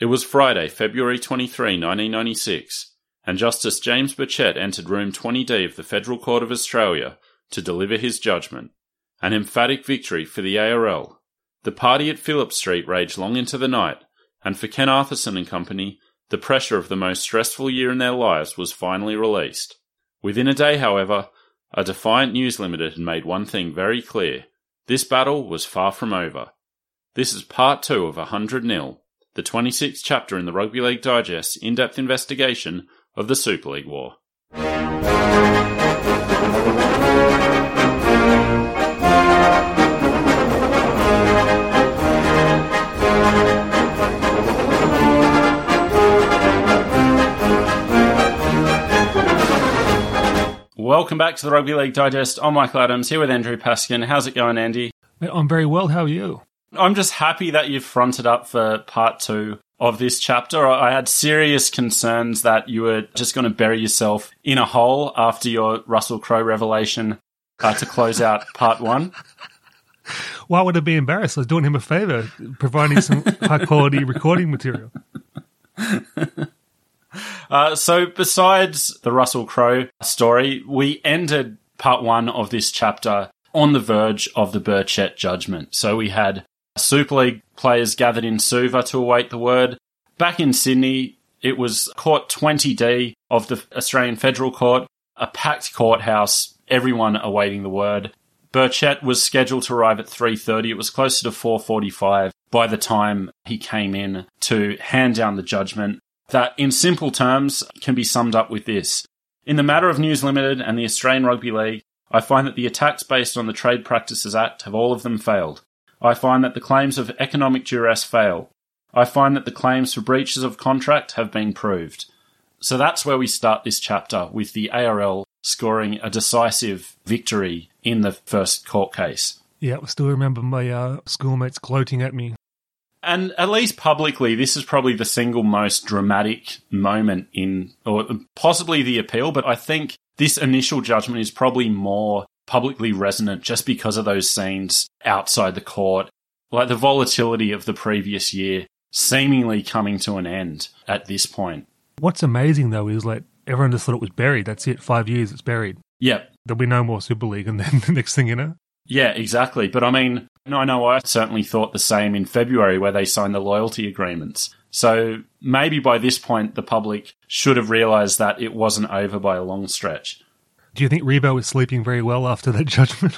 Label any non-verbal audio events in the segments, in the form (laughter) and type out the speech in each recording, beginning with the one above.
It was Friday, February 23, 1996, and Justice James Burchett entered Room 20D of the Federal Court of Australia to deliver his judgment. An emphatic victory for the ARL. The party at Phillip Street raged long into the night, and for Ken Arthurson and company, the pressure of the most stressful year in their lives was finally released. Within a day, however, a defiant News Limited had made one thing very clear. This battle was far from over. This is part two of a 100 nil, the 26th chapter in the Rugby League Digest in-depth investigation of the Super League War. Welcome back to the Rugby League Digest. I'm Michael Adams here with Andrew Paskin. How's it going, Andy? I'm very well. How are you? I'm just happy that you've fronted up for part two of this chapter. I had serious concerns that you were just going to bury yourself in a hole after your Russell Crowe revelation uh, to close out (laughs) part one. Why would I be embarrassed? I was doing him a favor, providing some (laughs) high quality recording material. (laughs) Uh, so, besides the Russell Crowe story, we ended part one of this chapter on the verge of the Burchett judgment. So, we had Super League players gathered in Suva to await the word. Back in Sydney, it was Court 20D of the Australian Federal Court, a packed courthouse, everyone awaiting the word. Burchett was scheduled to arrive at 3:30. It was closer to 4:45 by the time he came in to hand down the judgment that in simple terms can be summed up with this. In the matter of News Limited and the Australian Rugby League, I find that the attacks based on the Trade Practices Act have all of them failed. I find that the claims of economic duress fail. I find that the claims for breaches of contract have been proved. So that's where we start this chapter with the ARL scoring a decisive victory in the first court case. Yeah, I still remember my uh, schoolmates gloating at me. And at least publicly, this is probably the single most dramatic moment in, or possibly the appeal, but I think this initial judgment is probably more publicly resonant just because of those scenes outside the court. Like the volatility of the previous year seemingly coming to an end at this point. What's amazing though is like everyone just thought it was buried. That's it. Five years, it's buried. Yep. There'll be no more Super League, and then (laughs) the next thing you know, Yeah, exactly. But I mean, I know I certainly thought the same in February where they signed the loyalty agreements. So maybe by this point, the public should have realised that it wasn't over by a long stretch. Do you think Ribot was sleeping very well after that (laughs) judgment?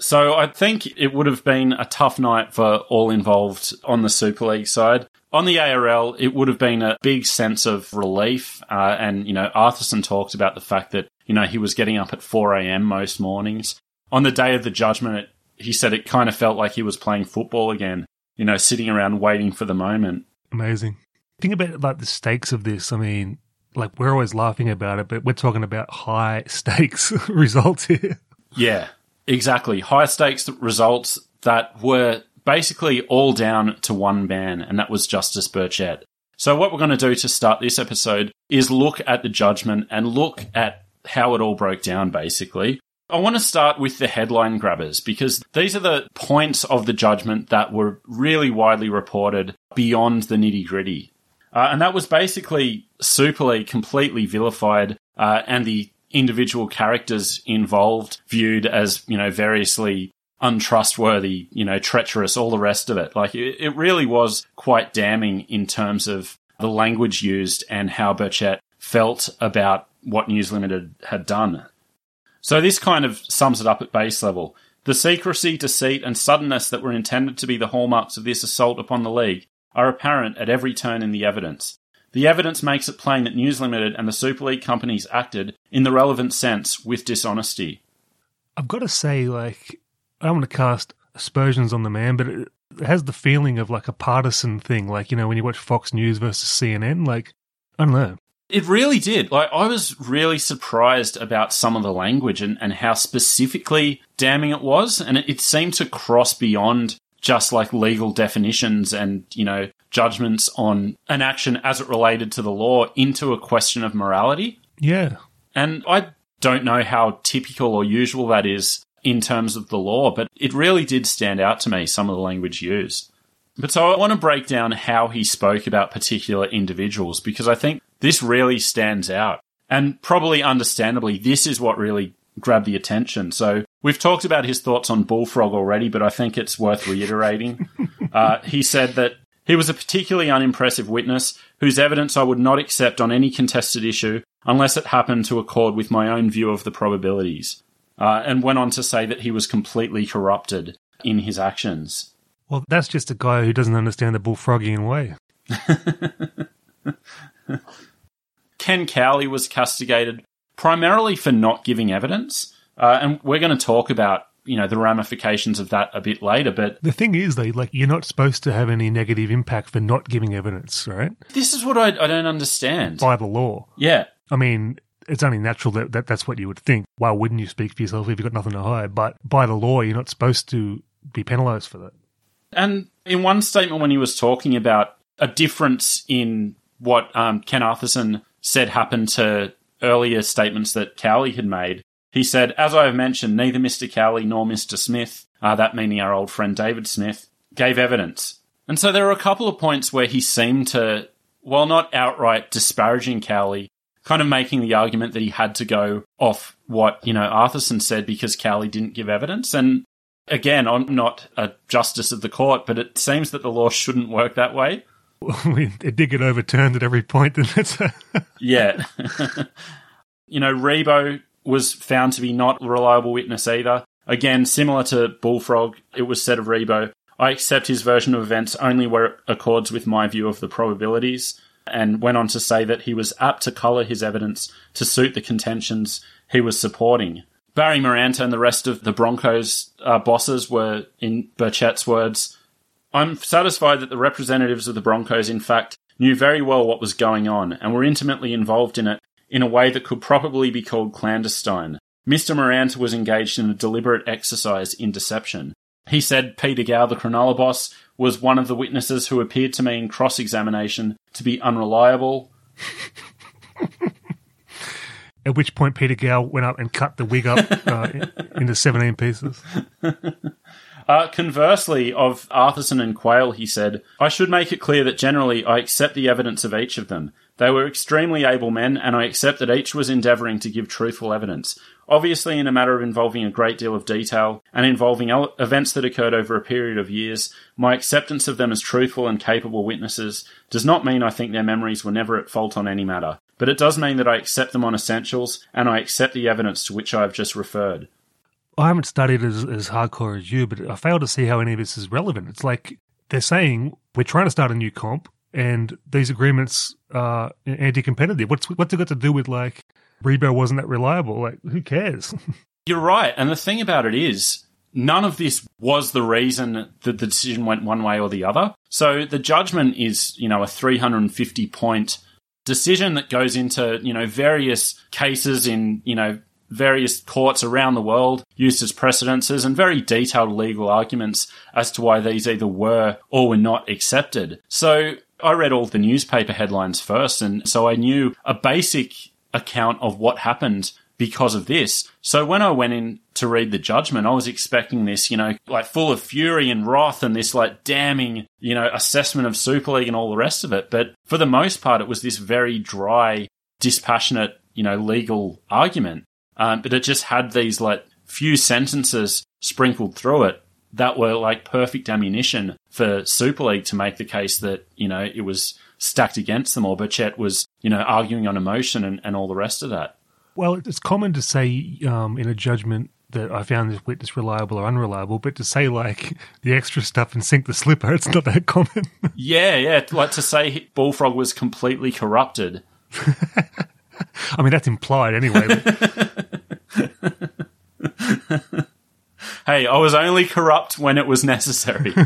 So I think it would have been a tough night for all involved on the Super League side. On the ARL, it would have been a big sense of relief. Uh, and, you know, Arthurson talked about the fact that, you know, he was getting up at 4 a.m. most mornings. On the day of the judgment, it, he said it kind of felt like he was playing football again, you know, sitting around waiting for the moment. Amazing. Think about like the stakes of this. I mean, like we're always laughing about it, but we're talking about high (laughs) stakes (laughs) results here. Yeah, exactly. High stakes results that were basically all down to one man, and that was Justice Burchett. So, what we're going to do to start this episode is look at the judgment and look at how it all broke down, basically. I want to start with the headline grabbers because these are the points of the judgment that were really widely reported beyond the nitty gritty. Uh, and that was basically Super League completely vilified uh, and the individual characters involved viewed as, you know, variously untrustworthy, you know, treacherous, all the rest of it. Like, it, it really was quite damning in terms of the language used and how Burchett felt about what News Limited had done. So this kind of sums it up at base level. The secrecy, deceit, and suddenness that were intended to be the hallmarks of this assault upon the League are apparent at every turn in the evidence. The evidence makes it plain that News Limited and the Super League companies acted, in the relevant sense, with dishonesty. I've got to say, like, I don't want to cast aspersions on the man, but it, has the feeling of like a partisan thing, like you know when you watch Fox News versus CNN. Like I don't know. It really did. Like, I was really surprised about some of the language and, and how specifically damning it was. And it, it seemed to cross beyond just like legal definitions and, you know, judgments on an action as it related to the law into a question of morality. Yeah. And I don't know how typical or usual that is in terms of the law, but it really did stand out to me, some of the language used. But so I want to break down how he spoke about particular individuals because I think this really stands out. And probably understandably, this is what really grabbed the attention. So we've talked about his thoughts on Bullfrog already, but I think it's worth reiterating. (laughs) uh, he said that he was a particularly unimpressive witness whose evidence I would not accept on any contested issue unless it happened to accord with my own view of the probabilities. Uh, and went on to say that he was completely corrupted in his actions. Well, that's just a guy who doesn't understand the bullfroggian way. (laughs) Ken Cowley was castigated primarily for not giving evidence. Uh, and we're going to talk about you know the ramifications of that a bit later but the thing is though like you're not supposed to have any negative impact for not giving evidence right? This is what i, I don't understand. By the law. Yeah. I mean it's only natural that, that that's what you would think. Why wouldn't you speak for yourself if you've got nothing to hide? But by the law you're not supposed to be penalized for that. And in one statement, when he was talking about a difference in what um, Ken Arthurson said happened to earlier statements that Cowley had made, he said, As I have mentioned, neither Mr. Cowley nor Mr. Smith, uh, that meaning our old friend David Smith, gave evidence. And so there are a couple of points where he seemed to, while not outright disparaging Cowley, kind of making the argument that he had to go off what, you know, Arthurson said because Cowley didn't give evidence. And again, I'm not a justice of the court, but it seems that the law shouldn't work that way. (laughs) it did get overturned at every point, didn't it? (laughs) yeah. (laughs) you know, Ribot was found to be not a reliable witness either. Again, similar to Bullfrog, it was said of Ribot, I accept his version of events only where it accords with my view of the probabilities, and went on to say that he was apt to colour his evidence to suit the contentions he was supporting. Barry Maranta and the rest of the Broncos uh, bosses were, in Burchett's words, I'm satisfied that the representatives of the Broncos, in fact, knew very well what was going on and were intimately involved in it in a way that could probably be called clandestine. Mr. Maranta was engaged in a deliberate exercise in deception. He said Peter Gow, the Cronulla was one of the witnesses who appeared to me in cross examination to be unreliable. (laughs) At which point, Peter Gow went up and cut the wig up uh, into 17 pieces. (laughs) Uh, conversely, of Arthurson and Quayle, he said, I should make it clear that generally I accept the evidence of each of them. They were extremely able men, and I accept that each was endeavouring to give truthful evidence. Obviously, in a matter of involving a great deal of detail and involving events that occurred over a period of years, my acceptance of them as truthful and capable witnesses does not mean I think their memories were never at fault on any matter but it does mean that I accept them on essentials and I accept the evidence to which I have just referred. I haven't studied as, as hardcore as you, but I fail to see how any of this is relevant. It's like they're saying we're trying to start a new comp and these agreements are anti competitive. What's, what's it got to do with like Ribot wasn't that reliable? Like, who cares? (laughs) You're right. And the thing about it is, none of this was the reason that the decision went one way or the other. So the judgment is, you know, a 350 point decision that goes into, you know, various cases in, you know, various courts around the world used as precedences and very detailed legal arguments as to why these either were or were not accepted. So I read all the newspaper headlines first, and so I knew a basic account of what happened because of this. So when I went in to read the judgment, I was expecting this, you know, like full of fury and wrath and this like damning, you know, assessment of Super League and all the rest of it. But for the most part, it was this very dry, dispassionate, you know, legal argument. Um, but it just had these like few sentences sprinkled through it that were like perfect ammunition for Super League to make the case that, you know, it was stacked against them or Burchett was, you know, arguing on emotion and, and all the rest of that. Well, it's common to say um, in a judgment that I found this witness reliable or unreliable, but to say like (laughs) the extra stuff and sink the slipper, it's not that common. (laughs) yeah, yeah. Like to say Bullfrog was completely corrupted. (laughs) I mean, that's implied anyway. (laughs) hey, I was only corrupt when it was necessary. (laughs)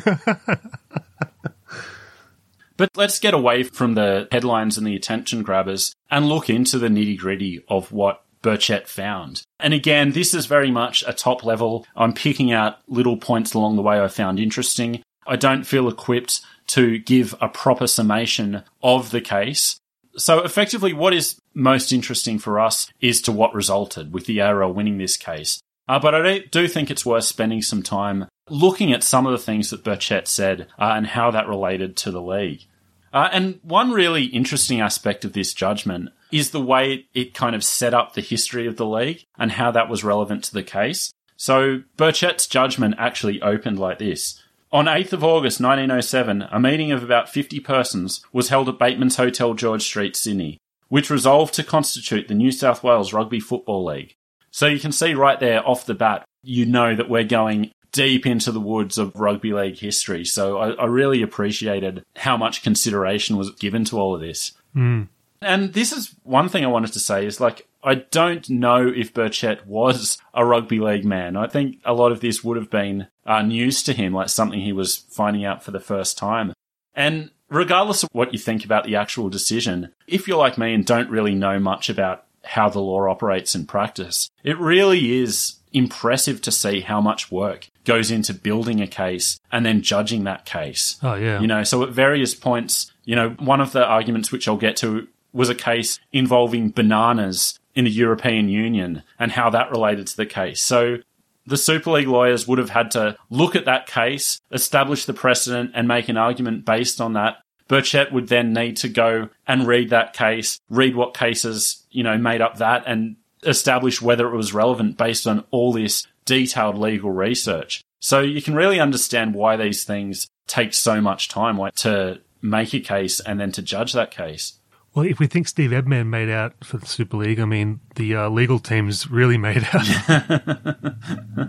but let's get away from the headlines and the attention grabbers and look into the nitty gritty of what Burchett found. And again, this is very much a top level. I'm picking out little points along the way I found interesting. I don't feel equipped to give a proper summation of the case. So effectively, what is most interesting for us is to what resulted with the ARL winning this case. Uh, but I do think it's worth spending some time looking at some of the things that Burchett said uh, and how that related to the league. Uh, and one really interesting aspect of this judgment is the way it kind of set up the history of the league and how that was relevant to the case. So Burchett's judgment actually opened like this. On 8th of August 1907, a meeting of about 50 persons was held at Bateman's Hotel, George Street, Sydney, which resolved to constitute the New South Wales Rugby Football League. So you can see right there off the bat, you know that we're going deep into the woods of rugby league history. So I, I really appreciated how much consideration was given to all of this. Mm. And this is one thing I wanted to say is like, I don't know if Burchett was a rugby league man. I think a lot of this would have been uh, news to him, like something he was finding out for the first time. And regardless of what you think about the actual decision, if you're like me and don't really know much about how the law operates in practice, it really is impressive to see how much work goes into building a case and then judging that case. Oh, yeah. You know, so at various points, you know, one of the arguments which I'll get to was a case involving bananas in the European Union and how that related to the case. So the Super League lawyers would have had to look at that case, establish the precedent, and make an argument based on that. Burchett would then need to go and read that case, read what cases, you know, made up that, and establish whether it was relevant based on all this detailed legal research. So you can really understand why these things take so much time, like to make a case and then to judge that case. Well, if we think Steve Edman made out for the Super League, I mean, the uh, legal teams really made out. (laughs) (laughs)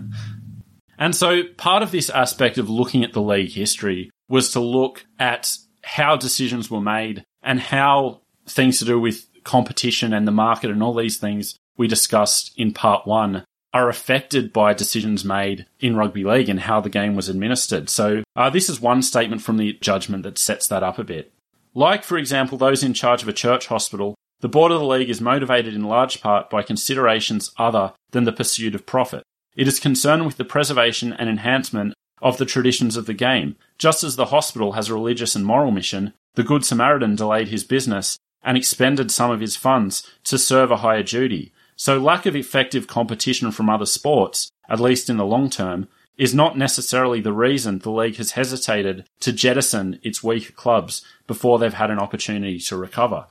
and so part of this aspect of looking at the league history was to look at how decisions were made and how things to do with competition and the market and all these things we discussed in part one are affected by decisions made in rugby league and how the game was administered. So uh, this is one statement from the judgment that sets that up a bit. Like, for example, those in charge of a church hospital, the board of the league is motivated in large part by considerations other than the pursuit of profit. It is concerned with the preservation and enhancement of the traditions of the game. Just as the hospital has a religious and moral mission, the Good Samaritan delayed his business and expended some of his funds to serve a higher duty. So lack of effective competition from other sports, at least in the long term, is not necessarily the reason the league has hesitated to jettison its weaker clubs before they've had an opportunity to recover.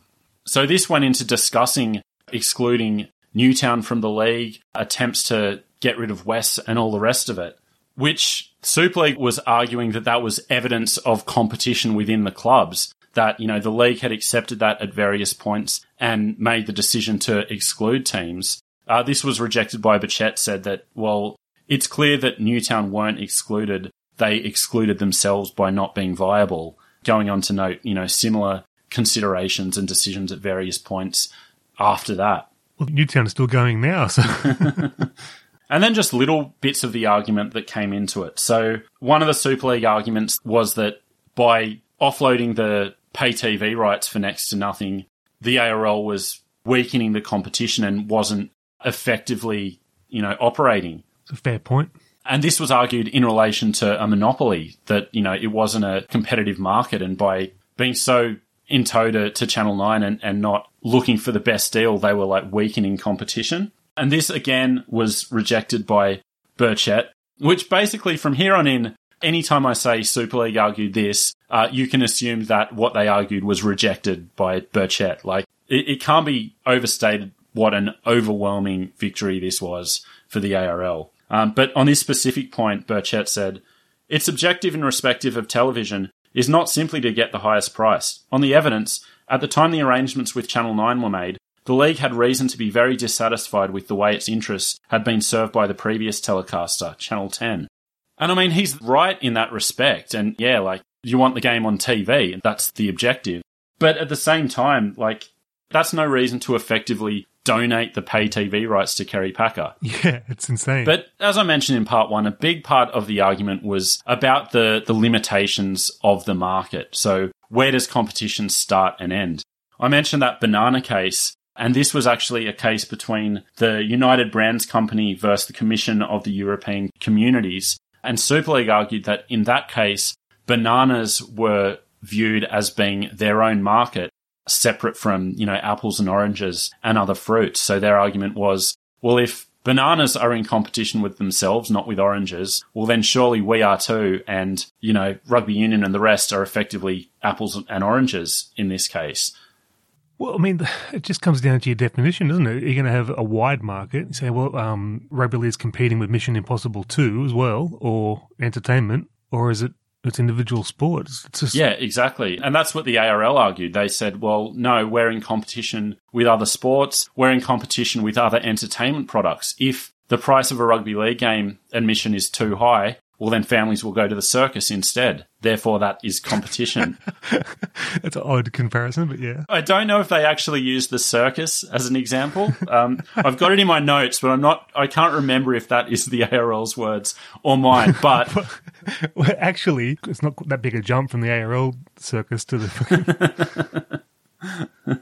So this went into discussing excluding Newtown from the league, attempts to get rid of West and all the rest of it, which Super League was arguing that that was evidence of competition within the clubs, that, you know, the league had accepted that at various points and made the decision to exclude teams. Uh, this was rejected by Burchett, said that, well, it's clear that Newtown weren't excluded. They excluded themselves by not being viable. Going on to note, you know, similar considerations and decisions at various points after that. Well, Newtown is still going now, so. (laughs) (laughs) and then just little bits of the argument that came into it. So one of the Super League arguments was that by offloading the pay TV rights for next to nothing, the ARL was weakening the competition and wasn't effectively, you know, operating. It's a fair point. And this was argued in relation to a monopoly that, you know, it wasn't a competitive market. And by being so in tow to, to Channel 9 and, and not looking for the best deal, they were like weakening competition. And this again was rejected by Burchett, which basically from here on in, anytime I say Super League argued this, uh, you can assume that what they argued was rejected by Burchett. Like, it, it can't be overstated what an overwhelming victory this was for the ARL. Um, but on this specific point, Burchett said, its objective in respective of television is not simply to get the highest price. On the evidence, at the time the arrangements with Channel 9 were made, the league had reason to be very dissatisfied with the way its interests had been served by the previous telecaster, Channel 10. And I mean, he's right in that respect. And yeah, like, you want the game on TV, and that's the objective. But at the same time, like, that's no reason to effectively donate the pay TV rights to Kerry Packer. (laughs) Yeah, it's insane. But as I mentioned in part one, a big part of the argument was about the, the limitations of the market. So where does competition start and end? I mentioned that banana case, and this was actually a case between the United Brands Company versus the Commission of the European Communities. And Super League argued that in that case, bananas were viewed as being their own market, separate from, you know, apples and oranges and other fruits. So their argument was, well, if bananas are in competition with themselves, not with oranges, well, then surely we are too. And, you know, rugby union and the rest are effectively apples and oranges in this case. Well, I mean, it just comes down to your definition, doesn't it? You're going to have a wide market. You say, well, um, rugby league is competing with Mission Impossible 2 as well, or entertainment, or is it it's individual sports. It's just Yeah, exactly. And that's what the ARL argued. They said, well, no, we're in competition with other sports. We're in competition with other entertainment products. If the price of a rugby league game admission is too high, well, then families will go to the circus instead. Therefore, that is competition. (laughs) it's an odd comparison, but yeah. I don't know if they actually used the circus as an example. Um, I've got it in my notes, but I'm not. I can't remember if that is the ARL's words or mine. But (laughs) Well, actually, it's not that big a jump from the ARL circus to the. (laughs)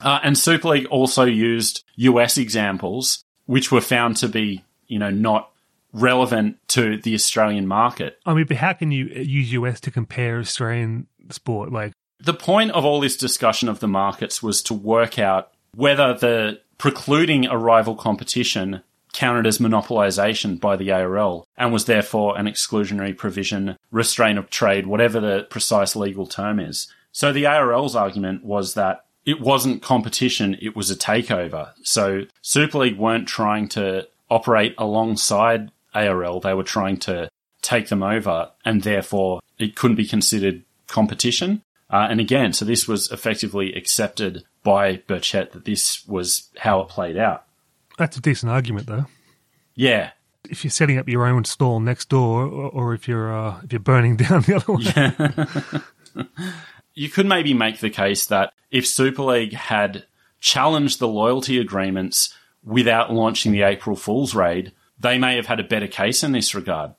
uh, and Super League also used US examples, which were found to be, you know, not relevant to the Australian market. I mean, but how can you use US to compare Australian sport? Like, The point of all this discussion of the markets was to work out whether the precluding a rival competition counted as monopolisation by the ARL and was therefore an exclusionary provision, restraint of trade, whatever the precise legal term is. So the ARL's argument was that it wasn't competition, it was a takeover. So Super League weren't trying to operate alongside ARL, they were trying to take them over, and therefore it couldn't be considered competition. Uh, and again, so this was effectively accepted by Burchett that this was how it played out. that's a decent argument, though. Yeah, If you're setting up your own stall next door, or, or if you're uh, if you're burning (laughs) down the other one, (laughs) you could maybe make the case that if Super League had challenged the loyalty agreements without launching the April Fool's raid, they may have had a better case in this regard.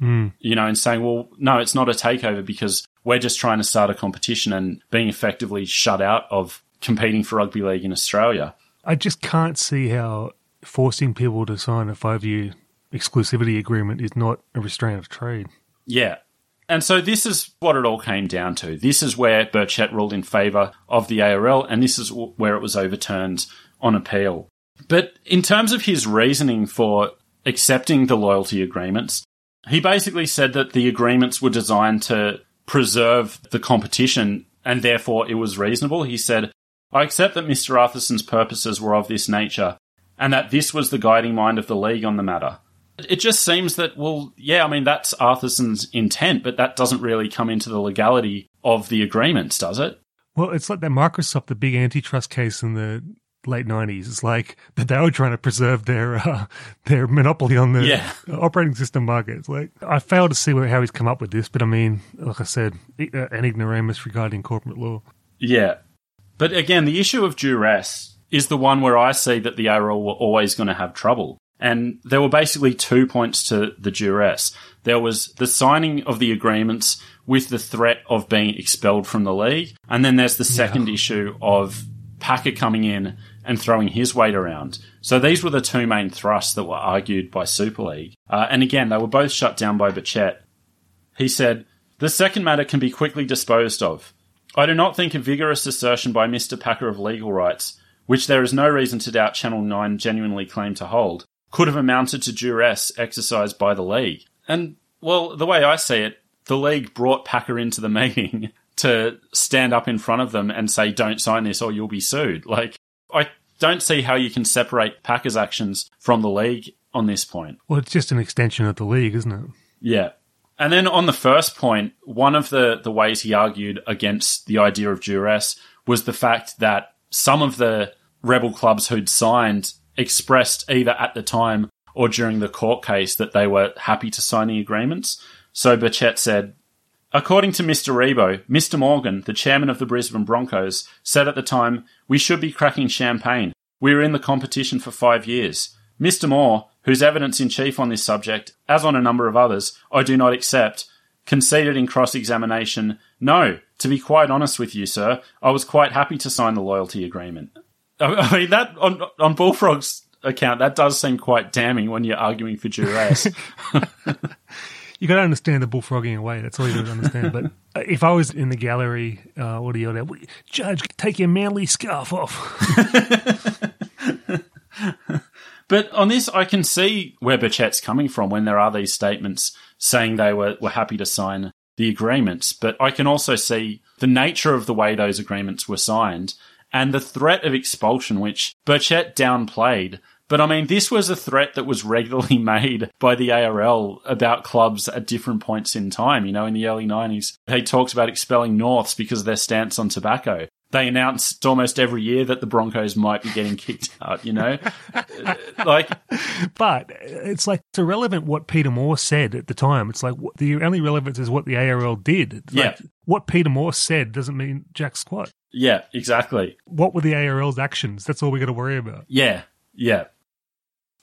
Hmm. You know, and saying, well, no, it's not a takeover because we're just trying to start a competition and being effectively shut out of competing for rugby league in Australia. I just can't see how forcing people to sign a five year exclusivity agreement is not a restraint of trade. Yeah. And so this is what it all came down to. This is where Burchett ruled in favour of the ARL, and this is where it was overturned on appeal. But in terms of his reasoning for accepting the loyalty agreements, he basically said that the agreements were designed to preserve the competition and therefore it was reasonable. He said, I accept that Mr. Arthurson's purposes were of this nature and that this was the guiding mind of the league on the matter. It just seems that, well, yeah, I mean, that's Arthurson's intent, but that doesn't really come into the legality of the agreements, does it? Well, it's like that Microsoft, the big antitrust case in the late nineties. It's like that they were trying to preserve their uh, their monopoly on the Yeah. operating system market. It's like I fail to see where, how he's come up with this, but I mean, like I said, uh, an ignoramus regarding corporate law. Yeah. But again, the issue of duress is the one where I see that the ARL were always going to have trouble. And there were basically two points to the duress. There was the signing of the agreements with the threat of being expelled from the league. And then there's the second issue of Packer coming in and throwing his weight around. So these were the two main thrusts that were argued by Super League. Uh, and again, they were both shut down by Burchett. He said, The second matter can be quickly disposed of. I do not think a vigorous assertion by Mr. Packer of legal rights, which there is no reason to doubt Channel 9 genuinely claimed to hold, could have amounted to duress exercised by the League. And, well, the way I see it, the League brought Packer into the meeting (laughs) to stand up in front of them and say, don't sign this or you'll be sued. Like, I don't see how you can separate Packer's actions from the League on this point. Well, it's just an extension of the league, isn't it? Yeah. And then on the first point, one of the, the ways he argued against the idea of duress was the fact that some of the rebel clubs who'd signed expressed either at the time or during the court case that they were happy to sign the agreements. So Burchett said, According to Mr. Ribot, Mr. Morgan, the chairman of the Brisbane Broncos, said at the time, We should be cracking champagne. We were in the competition for five years. Mr. Moore, whose evidence in chief on this subject, as on a number of others, I do not accept, conceded in cross examination, No, to be quite honest with you, sir, I was quite happy to sign the loyalty agreement. I mean, that on, on Bullfrog's account, that does seem quite damning when you're arguing for duress. (laughs) You got to understand the bullfroggian way. That's all you got to understand. but (laughs) if I was in the gallery, uh, yell out? Judge, take your manly scarf off. (laughs) But on this, I can see where Burchett's coming from when there are these statements saying they were, were happy to sign the agreements. But I can also see the nature of the way those agreements were signed and the threat of expulsion, which Burchett downplayed. But I mean, this was a threat that was regularly (laughs) made by the ARL about clubs at different points in time. You know, in the early 90s, he talks about expelling Norths because of their stance on tobacco they announced almost every year that the Broncos might be getting kicked (laughs) out, you know? Uh, like But it's like it's irrelevant what Peter Moore said at the time. It's like the only relevance is what the ARL did. It's Yeah. Like, what Peter Moore said doesn't mean jack squat. Yeah, exactly. What were the ARL's actions? That's all we got to worry about. Yeah, yeah.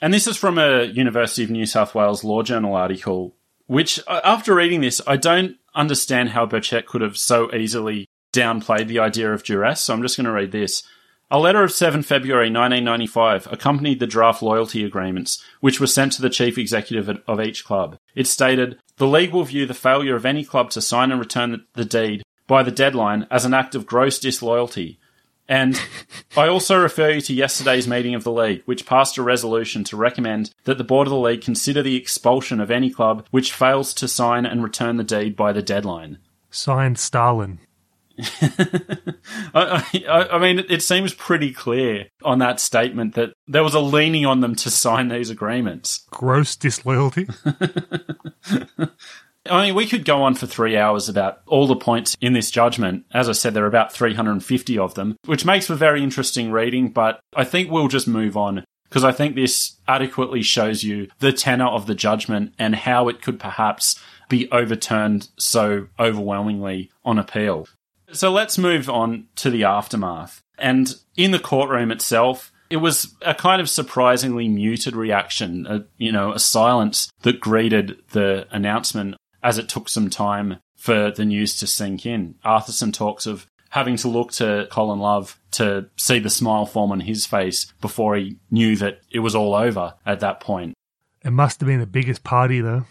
And this is from a University of New South Wales Law Journal article, which uh, after reading this, I don't understand how Burchett could have so easily downplayed the idea of duress. So I'm just going to read this. A letter of 7 February 1995 accompanied the draft loyalty agreements, which were sent to the chief executive of each club. It stated, The league will view the failure of any club to sign and return the, the deed by the deadline as an act of gross disloyalty. And I also refer you to yesterday's meeting of the league, which passed a resolution to recommend that the board of the league consider the expulsion of any club which fails to sign and return the deed by the deadline. Signed Stalin. (laughs) I, I, I mean, it seems pretty clear on that statement that there was a leaning on them to sign these agreements. Gross disloyalty. (laughs) I mean, we could go on for three hours about all the points in this judgment. As I said, there are about 350 of them, which makes for very interesting reading, but I think we'll just move on because I think this adequately shows you the tenor of the judgment and how it could perhaps be overturned so overwhelmingly on appeal. So let's move on to the aftermath. And in the courtroom itself, it was a kind of surprisingly muted reaction, a, you know, a silence that greeted the announcement as it took some time for the news to sink in. Arthurson talks of having to look to Colin Love to see the smile form on his face before he knew that it was all over at that point. It must have been the biggest party, though.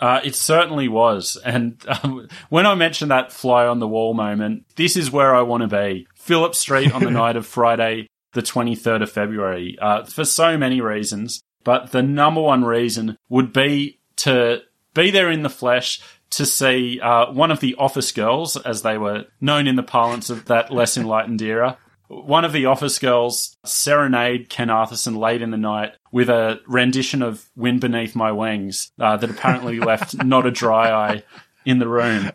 Uh, it certainly was. And um, when I mentioned that fly on the wall moment, this is where I want to be. Phillip Street on the (laughs) night of Friday, the 23rd of February, uh, for so many reasons. But the number one reason would be to be there in the flesh to see uh, one of the office girls, as they were known in the parlance of that less enlightened era, one of the office girls serenade Ken Arthurson late in the night with a rendition of Wind Beneath My Wings uh, that apparently left (laughs) not a dry eye in the room.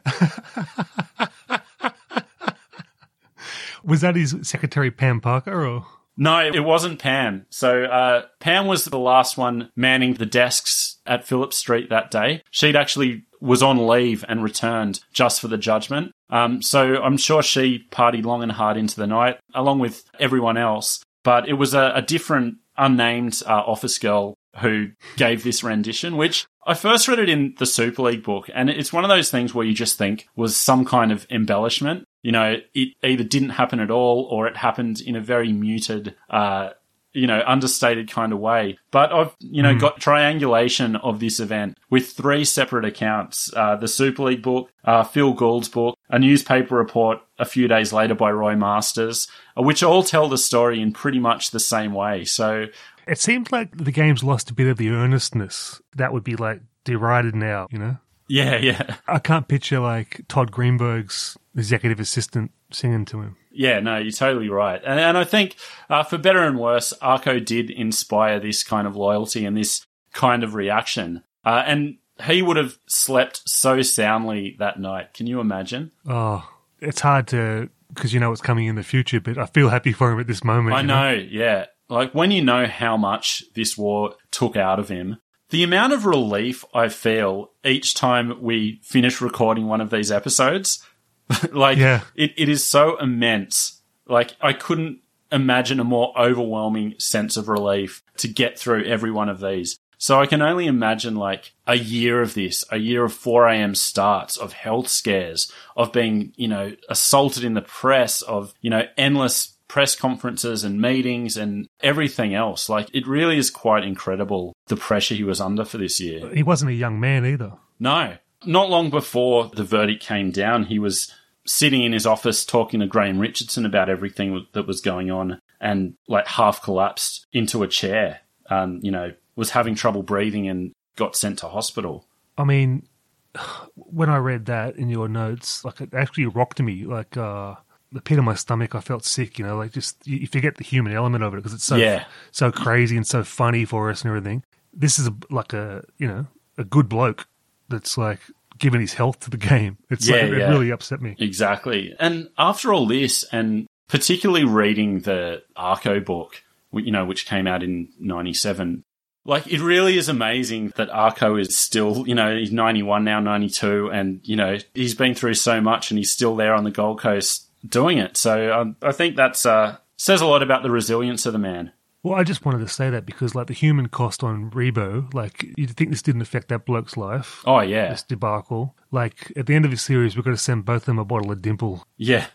Was that his secretary, Pam Parker, or? No, it wasn't Pam. So uh, Pam was the last one manning the desks at Phillip Street that day. She'd actually was on leave and returned just for the judgment. Um, so I'm sure she partied long and hard into the night, along with everyone else. But it was a, a different, unnamed uh, office girl who gave this rendition, which I first read it in the Super League book, and it's one of those things where you just think was some kind of embellishment. You know, it either didn't happen at all or it happened in a very muted, uh, you know, understated kind of way. But I've, you know, got triangulation of this event with three separate accounts. Uh, the Super League book, uh, Phil Gould's book, a newspaper report a few days later by Roy Masters, uh, which all tell the story in pretty much the same way. So It seems like the game's lost a bit of the earnestness that would be like derided now, you know? Yeah, yeah. I can't picture like Todd Greenberg's executive assistant singing to him. Yeah, no, you're totally right. And, and I think, uh, for better and worse, Arko did inspire this kind of loyalty and this kind of reaction. Uh, and he would have slept so soundly that night. Can you imagine? Oh, it's hard to because you know what's coming in the future, but I feel happy for him at this moment. I you know, yeah. Like when you know how much this war took out of him, the amount of relief I feel each time we finish recording one of these episodes, (laughs) like Yeah. it, it is so immense. Like I couldn't imagine a more overwhelming sense of relief to get through every one of these. So I can only imagine like a year of this, a year of 4 a.m. starts, of health scares, of being, you know, assaulted in the press, of, you know, endless press conferences and meetings and everything else. Like it really is quite incredible the pressure he was under for this year. He wasn't a young man either. No. Not long before the verdict came down, he was sitting in his office talking to Graham Richardson about everything that was going on and like half collapsed into a chair. Um, you know, was having trouble breathing and got sent to hospital. I mean, (sighs) when I read that in your notes, like it actually rocked me. Like uh, the pit of my stomach, I felt sick. You know, like just you forget the human element of it because it's so Yeah. so crazy and so funny for us and everything. This is a, like a you know a good bloke that's like giving his health to the (laughs) game. It's Yeah, like, it yeah. really upset me. Exactly. And after all this, and particularly reading the Arko book, you know, which came out in 97, like it really is amazing that Arko is still, you know, he's 91 now, 92, and, you know, he's been through so much and he's still there on the Gold Coast doing it. So um, I think that's, uh, says a lot about the resilience of the man. Well, I just wanted to say that because like the human cost on Ribot, like you'd think this didn't affect that bloke's life. Oh, yeah. This debacle. Like at the end of the series, we've got to send both of them a bottle of Dimple. Yeah.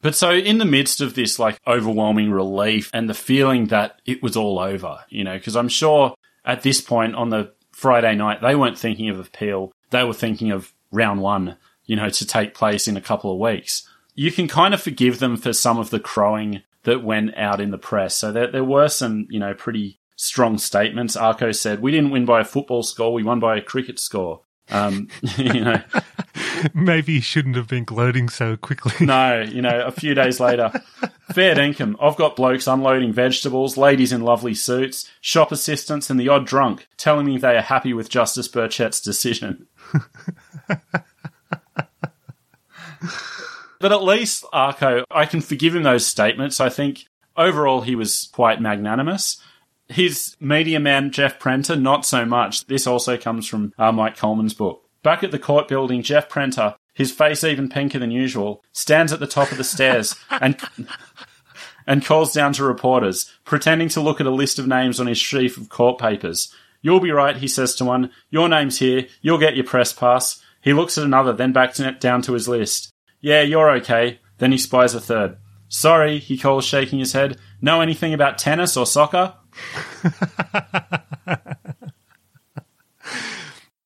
But so in the midst of this like overwhelming relief and the feeling that it was all over, you know, because I'm sure at this point on the Friday night, they weren't thinking of appeal. They were thinking of round one, you know, to take place in a couple of weeks. You can kind of forgive them for some of the crowing that went out in the press. So there, there were some, you know, pretty strong statements. Arko said, we didn't win by a football score. We won by a cricket score. Um, (laughs) you know, (laughs) Maybe he shouldn't have been gloating so quickly. (laughs) No, you know, a few days later, fair dinkum. I've got blokes unloading vegetables, ladies in lovely suits, shop assistants, and the odd drunk telling me they are happy with Justice Burchett's decision. But at least Arko, I can forgive him those statements. I think overall he was quite magnanimous. His media man, Jeff Prenter, not so much. This also comes from uh, Mike Colman's book. Back at the court building, Jeff Prenter, his face even pinker than usual, stands at the top of the stairs (laughs) and and calls down to reporters, pretending to look at a list of names on his sheaf of court papers. You'll be right, he says to one. Your name's here. You'll get your press pass. He looks at another, then back to down to his list. Yeah, you're okay. Then he spies a third. Sorry, he calls, shaking his head. Know anything about tennis or soccer? (laughs)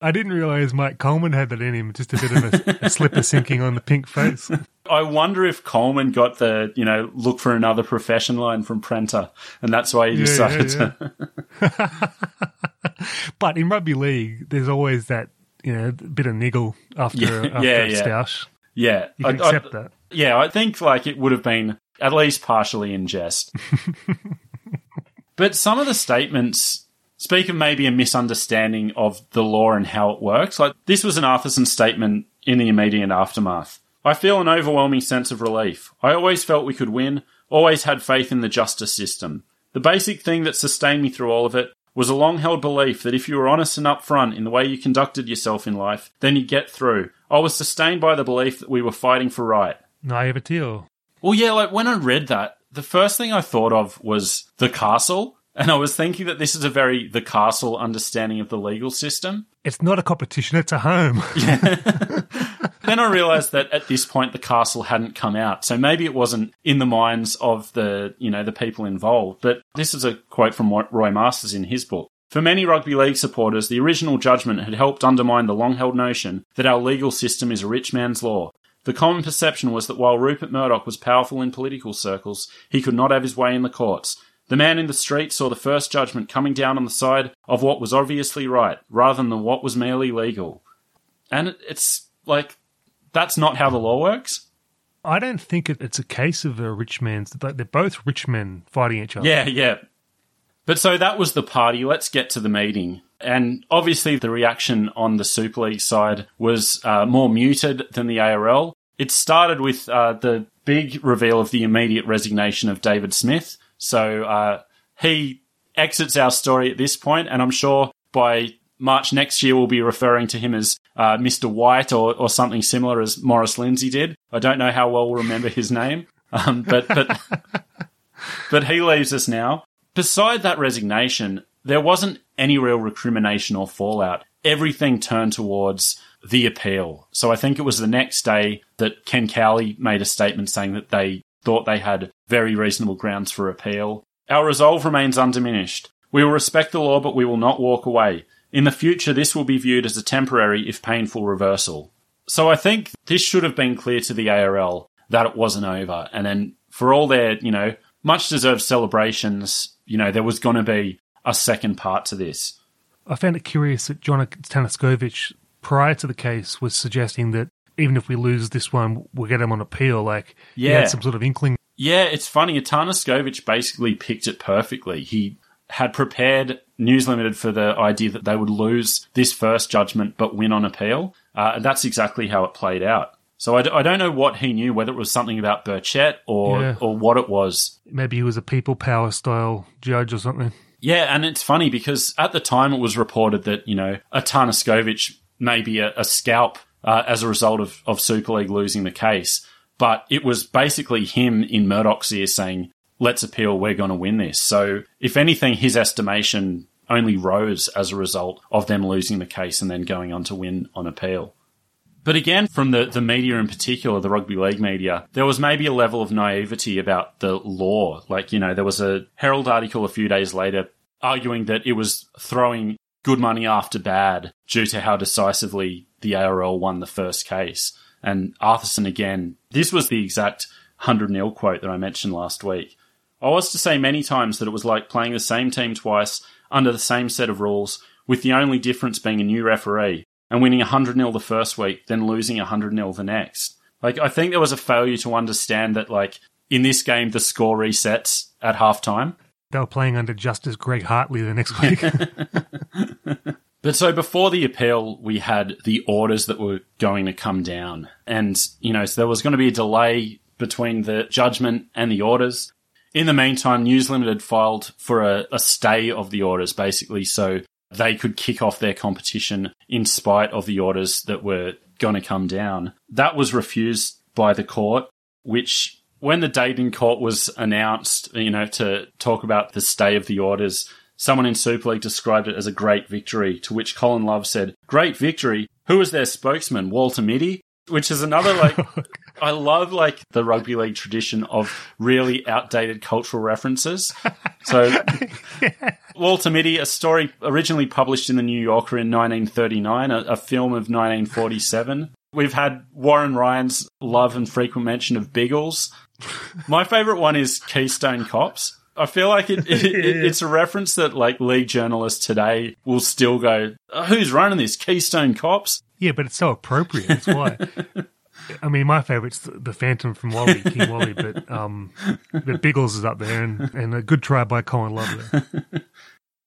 I didn't realize Mike Colman had that in him. Just a bit of a, a slipper sinking on the pink face. (laughs) I wonder if Colman got the, you know, look for another profession line from Prenter, and that's why he Yeah, decided yeah, to. (laughs) But in rugby league, there's always that you know bit of niggle after Yeah, after yeah, a yeah. stoush. Yeah, You can I- I- that. Yeah, I think like it would have been at least partially in jest. (laughs) but some of the statements speak of maybe a misunderstanding of the law and how it works. Like this was an Arthurson statement in the immediate aftermath. I feel an overwhelming sense of relief. I always felt we could win, always had faith in the justice system. The basic thing that sustained me through all of it was a long held belief that if you were honest and upfront in the way you conducted yourself in life, then you'd get through. I was sustained by the belief that we were fighting for right. Naivety or Well, yeah, like when I read that, the first thing I thought of was the castle. And I was thinking that this is a very the castle understanding of the legal system. It's not a competition; it's a home. (laughs) (laughs) Then I realized that at this point the castle hadn't come out. So maybe it wasn't in the minds of the, you know, the people involved. But this is a quote from Roy Masters in his book. For many rugby league supporters, the original judgment had helped undermine the long held notion that our legal system is a rich man's law. The common perception was that while Rupert Murdoch was powerful in political circles, he could not have his way in the courts. The man in the street saw the first judgment coming down on the side of what was obviously right, rather than what was merely legal. And it's like, that's not how the law works. I don't think it's a case of a rich man's. They're both rich men fighting each other. Yeah, yeah. But so that was the party. Let's get to the meeting. And obviously, the reaction on the Super League side was uh, more muted than the ARL. It started with uh, the big reveal of the immediate resignation of David Smith. So uh, he exits our story at this point, and I'm sure by March next year we'll be referring to him as uh, Mr. White or, or something similar as Maurice Lindsay did. I don't know how well we'll remember his name, um, but but (laughs) but he leaves us now. Beside that resignation, there wasn't any real recrimination or fallout. Everything turned towards the appeal. So I think it was the next day that Ken Cowley made a statement saying that they thought they had very reasonable grounds for appeal. Our resolve remains undiminished. We will respect the law, but we will not walk away. In the future, this will be viewed as a temporary, if painful, reversal. So I think this should have been clear to the ARL that it wasn't over. And then for all their, you know, much deserved celebrations, you know, there was going to be a second part to this. I found it curious that John Tanaskovic, prior to the case, was suggesting that even if we lose this one, we'll get him on appeal. Like, he Yeah. had some sort of inkling. Yeah, it's funny. Tanaskovic basically picked it perfectly. He had prepared News Limited for the idea that they would lose this first judgment but win on appeal. Uh, and that's exactly how it played out. So I, d- I don't know what he knew, whether it was something about Burchett or, Yeah. or what it was. Maybe he was a people power style judge or something. Yeah, and it's funny because at the time it was reported that, you know, a Tanaskovic may be a, a scalp uh, as a result of, of Super League losing the case. But it was basically him in Murdoch's ear saying, let's appeal, we're going to win this. So if anything, his estimation only rose as a result of them losing the case and then going on to win on appeal. But again, from the, the media in particular, the rugby league media, there was maybe a level of naivety about the law. Like, you know, there was a Herald article a few days later arguing that it was throwing good money after bad due to how decisively the ARL won the first case. And Arthurson again, this was the exact 100 nil quote that I mentioned last week. I was to say many times that it was like playing the same team twice under the same set of rules, with the only difference being a new referee and winning 100 0 the first week, then losing 100 0 the next. Like, I think there was a failure to understand that, like, in this game, the score resets at halftime. They were playing under Justice Greg Hartley the next week. (laughs) (laughs) But so before the appeal, we had the orders that were going to come down. And, you know, so there was going to be a delay between the judgment and the orders. In the meantime, News Limited filed for a, a stay of the orders, basically, so they could kick off their competition in spite of the orders that were going to come down. That was refused by the court, which, when the date in court was announced, you know, to talk about the stay of the orders, someone in Super League described it as a great victory, to which Colin Love said, Great victory. Who was their spokesman? Walter Mitty? Which is another, like, (laughs) I love, like, the rugby league tradition of really outdated cultural references. So, (laughs) Walter Mitty, a story originally published in the New Yorker in 1939, a, a film of 1947. We've had Warren Ryan's love and frequent mention of Biggles. My favorite one is Keystone Cops. I feel like it, it, it, (laughs) it's a reference that like league journalists today will still go, "Oh, "Who's running this? Keystone Cops?" yeah, but it's so appropriate. That's why. (laughs) I mean, my favourite's the, the Phantom from Wally, King Wally, but um, but Biggles is up there, and, and a good try by Colin Love. (laughs)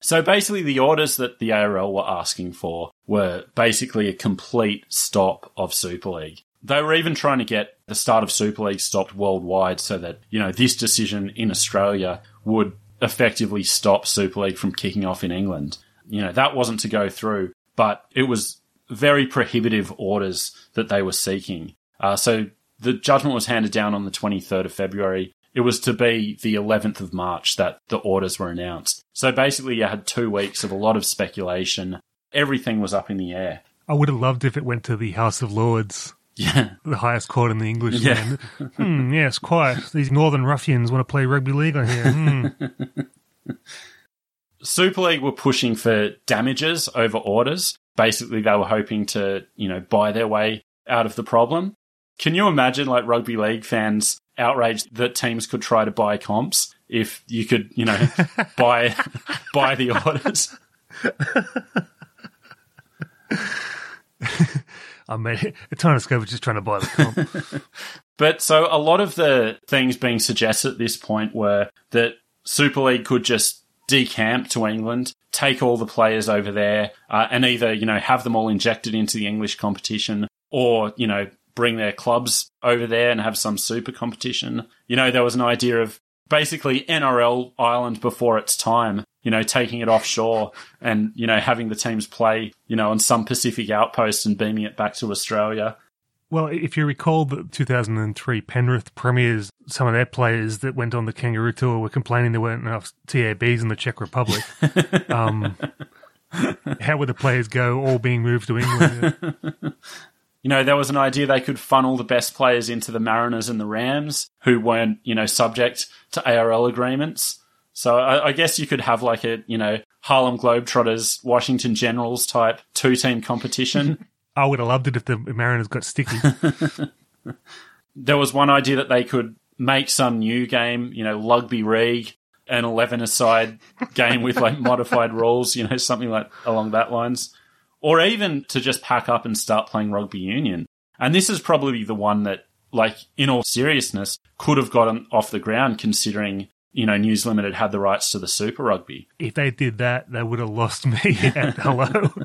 So basically, the orders that the ARL were asking for were basically a complete stop of Super League. They were even trying to get the start of Super League stopped worldwide so that, you know, this decision in Australia would effectively stop Super League from kicking off in England. You know, that wasn't to go through, but it was very prohibitive orders that they were seeking. Uh, so the judgment was handed down on the 23rd of February. It was to be the 11th of March that the orders were announced. So basically, you had two weeks of a lot of speculation. Everything was up in the air. I would have loved if it went to the House of Lords, Yeah. (laughs) the highest court in the English Yeah. land. Hmm, yes, quite. These northern ruffians want to play rugby league on here. Hmm. (laughs) Super League were pushing for damages over orders. Basically, they were hoping to, you know, buy their way out of the problem. Can you imagine, like, rugby league fans outraged that teams could try to buy comps if you could, you know, (laughs) buy buy the orders? I mean, (laughs) Tanaskovic was just trying to buy the comp. (laughs) But so a lot of the things being suggested at this point were that Super League could just decamp to England, take all the players over there, uh, and either, you know, have them all injected into the English competition or, you know, bring their clubs over there and have some super competition. You know, there was an idea of basically NRL Ireland before its time, you know, taking it offshore and, you know, having the teams play, you know, on some Pacific outpost and beaming it back to Australia. Well, if you recall the 2003 Penrith premiers, some of their players that went on the Kangaroo Tour were complaining there weren't enough TABs in the Czech Republic. (laughs) um, how would the players go all being moved to England? (laughs) You know, there was an idea they could funnel the best players into the Mariners and the Rams who weren't, you know, subject to ARL agreements. So I, I guess you could have like a, you know, Harlem Globetrotters, Washington Generals type two team competition. (laughs) I would have loved it if the Mariners got sticky. (laughs) there was one idea that they could make some new game, you know, Rugby League, an 11 aside game with like modified (laughs) rules, you know, something like along that lines. Or even to just pack up and start playing rugby union. And this is probably the one that, like, in all seriousness, could have gotten off the ground considering, you know, News Limited had the rights to the Super Rugby. if they did that, they would have lost me (laughs) at hello. (laughs)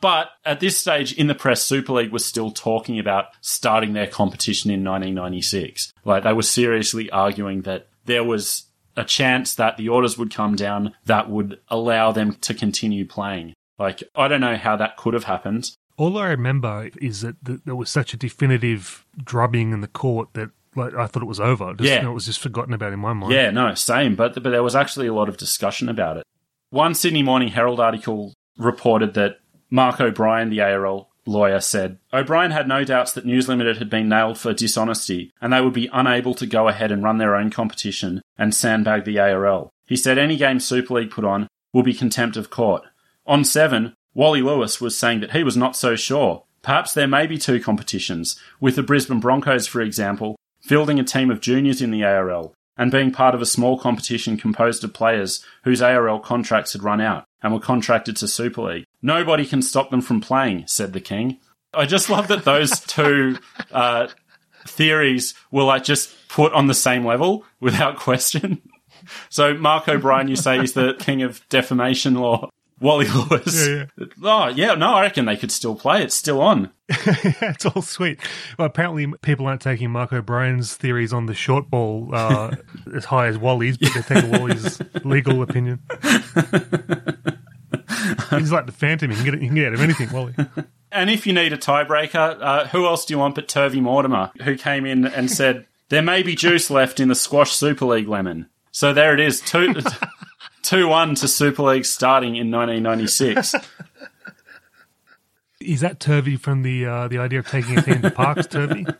But at this stage in the press, Super League was still talking about starting their competition in 1996. Like they were seriously arguing that there was a chance that the orders would come down that would allow them to continue playing. Like I don't know how that could have happened. All I remember is that there was such a definitive drubbing in the court that like I thought it was over. Just, Yeah. you know, it was just forgotten about in my mind. Yeah, no, same. But but there was actually a lot of discussion about it. One Sydney Morning Herald article reported that Mark O'Brien, the ARL lawyer, said O'Brien had no doubts that News Limited had been nailed for dishonesty, and they would be unable to go ahead and run their own competition and sandbag the ARL. He said any game Super League put on will be contempt of court. On seven, Wally Lewis was saying that he was not so sure. Perhaps there may be two competitions, with the Brisbane Broncos, for example, fielding a team of juniors in the ARL and being part of a small competition composed of players whose ARL contracts had run out and were contracted to Super League. Nobody can stop them from playing, said the King. I just love that those (laughs) two uh, theories were like just put on the same level without question. (laughs) So Mark O'Brien, you say, is the king of defamation law. Wally (laughs) Lewis. Yeah, Oh, yeah, no, I reckon they could still play. It's still on. (laughs) it's all sweet. Well, apparently people aren't taking Mark O'Brien's theories on the short ball uh, as high as Wally's, but they're taking Wally's (laughs) legal opinion. He's like the Phantom. You can get it, can get out of anything, Wally. And if you need a tiebreaker, uh, who else do you want but Turvey Mortimer, who came in and said, there may be juice left in the Squash Super League lemon. So there it is, 2 2 1 to Super League starting in 1996. (laughs) Is that Turvey from the uh, the idea of taking a team to parks, Turvey? (laughs)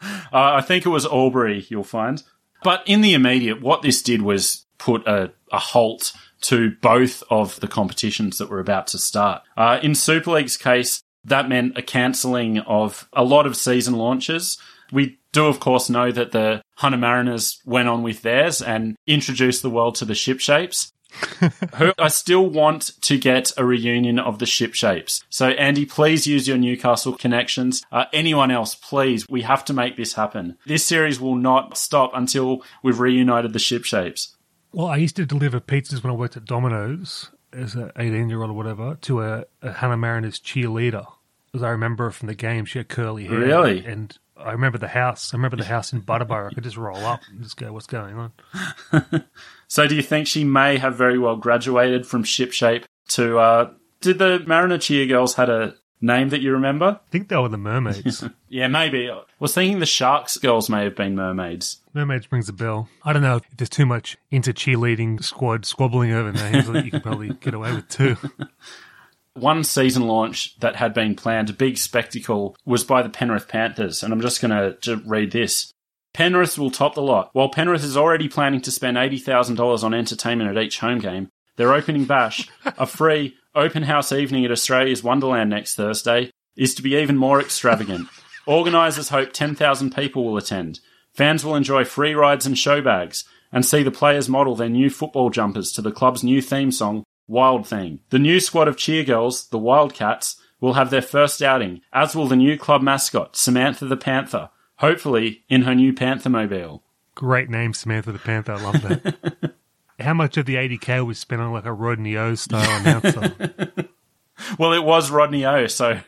Uh, I think it was Albury, you'll find. But in the immediate, what this did was put a, a halt to both of the competitions that were about to start. Uh, in Super League's case, that meant a cancelling of a lot of season launches. We do, of course, know that the Hunter Mariners went on with theirs and introduced the world to the ship shapes. (laughs) who I still want to get a reunion of the ship shapes. So, Andy, please use your Newcastle connections. Uh, anyone else, please, we have to make this happen. This series will not stop until we've reunited the ship shapes. Well, I used to deliver pizzas when I worked at Domino's as an 18 year old or whatever to a, a Hunter Mariners cheerleader. As I remember from the game, she had curly hair. Really? And I remember the house. I remember the house in Butterborough. I could just roll up and just go, what's going on? (laughs) So, do you think she may have very well graduated from Shipshape to? Uh, did the Mariner cheer girls had a name that you remember? I think they were the mermaids. (laughs) Yeah, maybe. I was thinking the Sharks girls may have been mermaids. mermaids rings a bell. I don't know if there's too much inter cheerleading squad squabbling over names that you could probably get away with too. (laughs) one season launch that had been planned, a big spectacle, was by the Penrith Panthers. And I'm just going to read this. Penrith will top the lot. While Penrith is already planning to spend $80,000 on entertainment at each home game, their opening bash, a free open house evening at Australia's Wonderland next Thursday, is to be even more extravagant. Organisers hope 10,000 people will attend. Fans will enjoy free rides and show bags and see the players model their new football jumpers to the club's new theme song, Wild Thing. The new squad of cheergirls, the Wildcats, will have their first outing, as will the new club mascot, Samantha the Panther, hopefully in her new Panthermobile. Great name, Samantha the Panther. I love that. (laughs) How much of the 80k was spent on like a Rodney O style announcer? (laughs) Well, it was Rodney O, so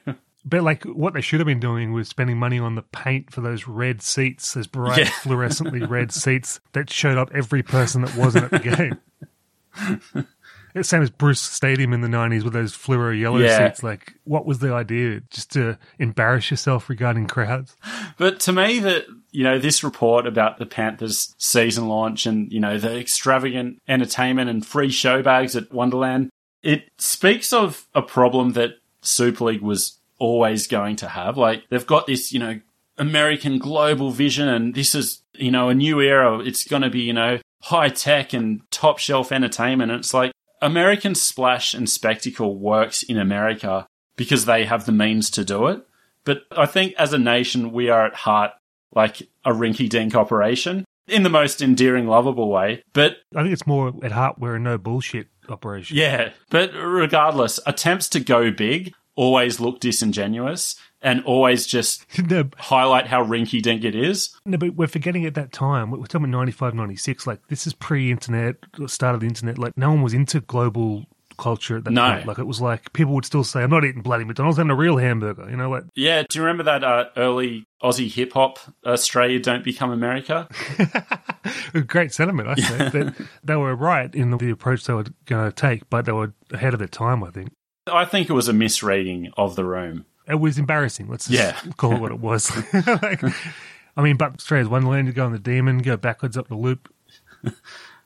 But like what they should have been doing was spending money on the paint for those red seats, those bright Yeah. fluorescently red seats that showed up every person that wasn't at the (laughs) game. It's same as Bruce Stadium in the nineties with those fluoro yellow Yeah. seats. Like, what was the idea? Just to embarrass yourself regarding crowds? But to me, that you know, this report about the Panthers season launch and you know the extravagant entertainment and free show bags at Wonderland, it speaks of a problem that Super League was always going to have. Like they've got this, you know, American global vision, and this is you know a new era. It's going to be you know high tech and top shelf entertainment. And it's like American splash and spectacle works in America because they have the means to do it. But I think as a nation, we are at heart like a rinky dink operation in the most endearing, lovable way. But I think it's more at heart we're a no bullshit operation. yeah, but regardless, attempts to go big always look disingenuous and always just (laughs) no, highlight how rinky dink it is. no, but we're forgetting at that time. We're talking about 95, 96. Like, this is pre-internet, start of the internet. Like, no one was into global culture at that No. point. Like, it was like people would still say, "I'm not eating bloody McDonald's, I'm having a real hamburger." You know, like Yeah, do you remember that uh, early Aussie hip hop, Australia Don't Become America? (laughs) great sentiment. I say that (laughs) they were right in the approach they were going to take, but they were ahead of their time. I think I think it was a misreading of the room. It was embarrassing. Let's just Yeah. (laughs) call it what it was. (laughs) like, I mean, but Australia's Wonderland, you go on the Demon, go backwards up the loop,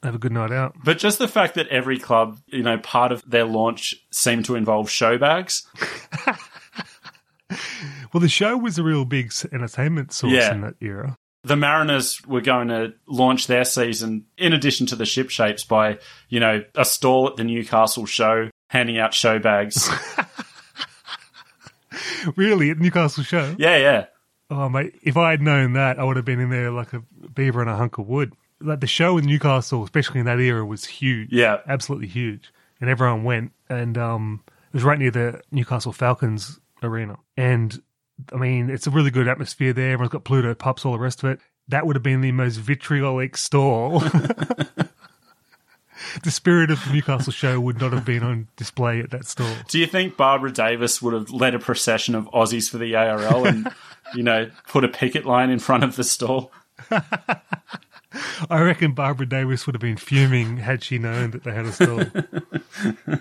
have a good night out. But just the fact that every club, you know, part of their launch seemed to involve show bags. (laughs) Well, the show was a real big entertainment source Yeah. in that era. The Mariners were going to launch their season in addition to the ship shapes by, you know, a stall at the Newcastle show, handing out show bags. (laughs) Really, at Newcastle show. yeah, yeah. Oh mate, if I had known that, I would have been in there like a beaver in a hunk of wood. Like the show in Newcastle, especially in that era, was huge. Yeah. absolutely huge, and everyone went. And um, it was right near the Newcastle Falcons arena. And I mean, it's a really good atmosphere there. Everyone's got Pluto pups, all the rest of it. That would have been the most vitriolic stall. (laughs) (laughs) the spirit of the Newcastle show would not have been on display at that store. Do you think Barbara Davis would have led a procession of Aussies for the ARL and, you know, put a picket line in front of the stall? (laughs) I reckon Barbara Davis would have been fuming had she known that they had a stall. (laughs)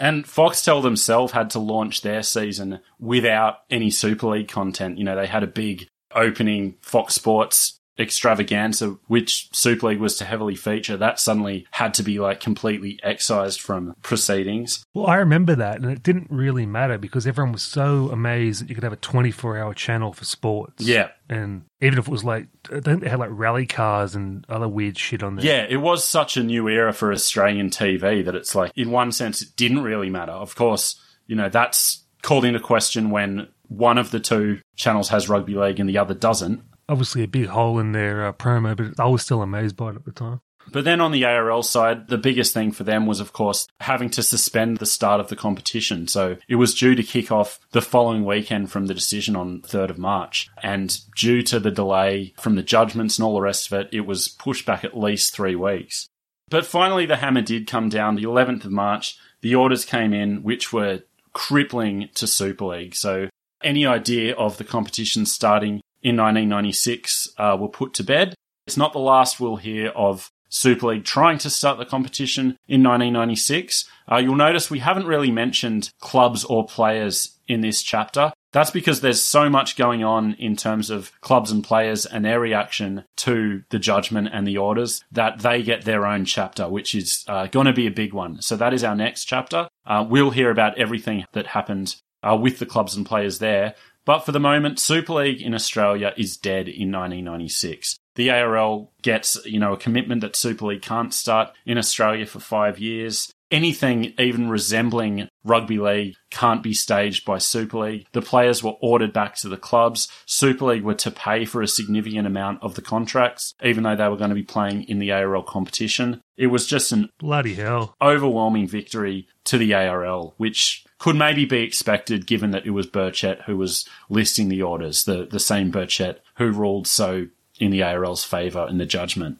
And Foxtel themselves had to launch their season without any Super League content. You know, they had a big opening Fox Sports extravaganza, which Super League was to heavily feature. That suddenly had to be like completely excised from proceedings. Well, I remember that, and it didn't really matter because everyone was so amazed that you could have a 24 hour channel for sports. Yeah. And even if it was like, I think they had like rally cars and other weird shit on there. Yeah, it was such a new era for Australian TV that it's like, in one sense, it didn't really matter. Of course, you know, that's called into question when one of the two channels has rugby league and the other doesn't. Obviously, a big hole in their uh, promo, but I was still amazed by it at the time. But then on the ARL side, the biggest thing for them was, of course, having to suspend the start of the competition. So it was due to kick off the following weekend from the decision on 3rd of March. And due to the delay from the judgments and all the rest of it, it was pushed back at least three weeks. But finally, the hammer did come down the 11th of March. The orders came in, which were crippling to Super League. So any idea of the competition starting in 1996 uh, were put to bed. It's not the last we'll hear of Super League trying to start the competition in 1996. Uh, you'll notice we haven't really mentioned clubs or players in this chapter. That's because there's so much going on in terms of clubs and players and their reaction to the judgment and the orders that they get their own chapter, which is uh, going to be a big one. So that is our next chapter. Uh, we'll hear about everything that happened uh, with the clubs and players there. But for the moment, Super League in Australia is dead in 1996. The ARL gets, you know, a commitment that Super League can't start in Australia for five years. Anything even resembling rugby league can't be staged by Super League. The players were ordered back to the clubs. Super League were to pay for a significant amount of the contracts, even though they were going to be playing in the ARL competition. It was just an Bloody hell. overwhelming victory to the ARL, which could maybe be expected given that it was Burchett who was listing the orders, the, the same Burchett who ruled so in the ARL's favour in the judgment.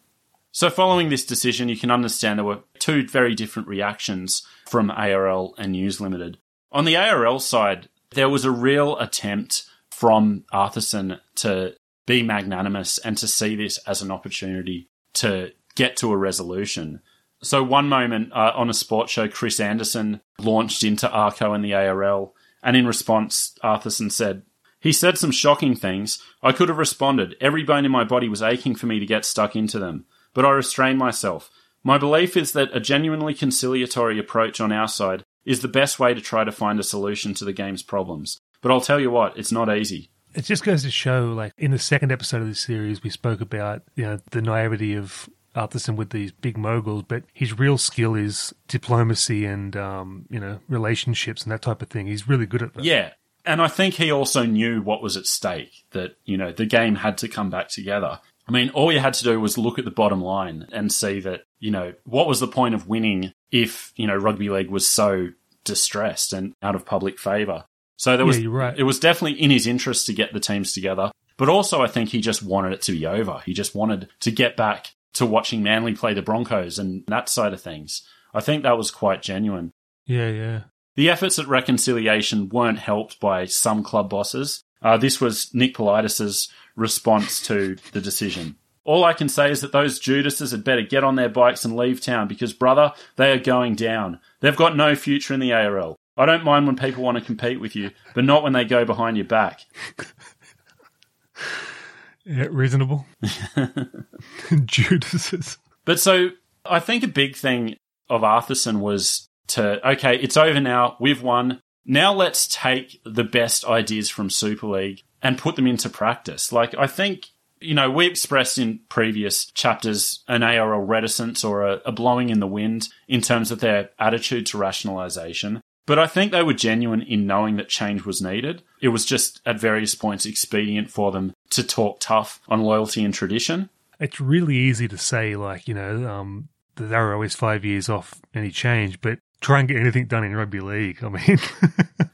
So, following this decision, you can understand there were two very different reactions from ARL and News Limited. On the ARL side, there was a real attempt from Arthurson to be magnanimous and to see this as an opportunity to get to a resolution. So one moment uh, on a sports show, Chris Anderson launched into Arko and the ARL, and in response, Arthurson said, he said some shocking things. I could have responded. Every bone in my body was aching for me to get stuck into them. But I restrained myself. My belief is that a genuinely conciliatory approach on our side is the best way to try to find a solution to the game's problems. But I'll tell you what, it's not easy. It just goes to show, like in the second episode of this series, we spoke about you know the naivety of Arthurson with these big moguls, but his real skill is diplomacy and um, you know relationships and that type of thing. He's really good at that. Yeah, and I think he also knew what was at stake. That you know the game had to come back together. I mean, all you had to do was look at the bottom line and see that you know what was the point of winning if you know rugby league was so distressed and out of public favour. So there was, Yeah, right. it was definitely in his interest to get the teams together. But also, I think he just wanted it to be over. He just wanted to get back to watching Manly play the Broncos and that side of things. I think that was quite genuine. yeah, yeah. The efforts at reconciliation weren't helped by some club bosses. Uh, this was Nick Politis' response to the decision. All I can say is that those Judases had better get on their bikes and leave town because, brother, they are going down. They've got no future in the ARL. I don't mind when people want to compete with you, but not when they go behind your back. (laughs) Yeah, reasonable. (laughs) (laughs) Judas's. But so I think a big thing of Arthurson was to, okay, it's over now. We've won. Now let's take the best ideas from Super League and put them into practice. Like, I think, you know, we expressed in previous chapters an ARL reticence or a, a blowing in the wind in terms of their attitude to rationalization. But I think they were genuine in knowing that change was needed. It was just at various points expedient for them to talk tough on loyalty and tradition. It's really easy to say, like, you know, um, that they were always five years off any change, but try and get anything done in rugby league. (laughs) I mean,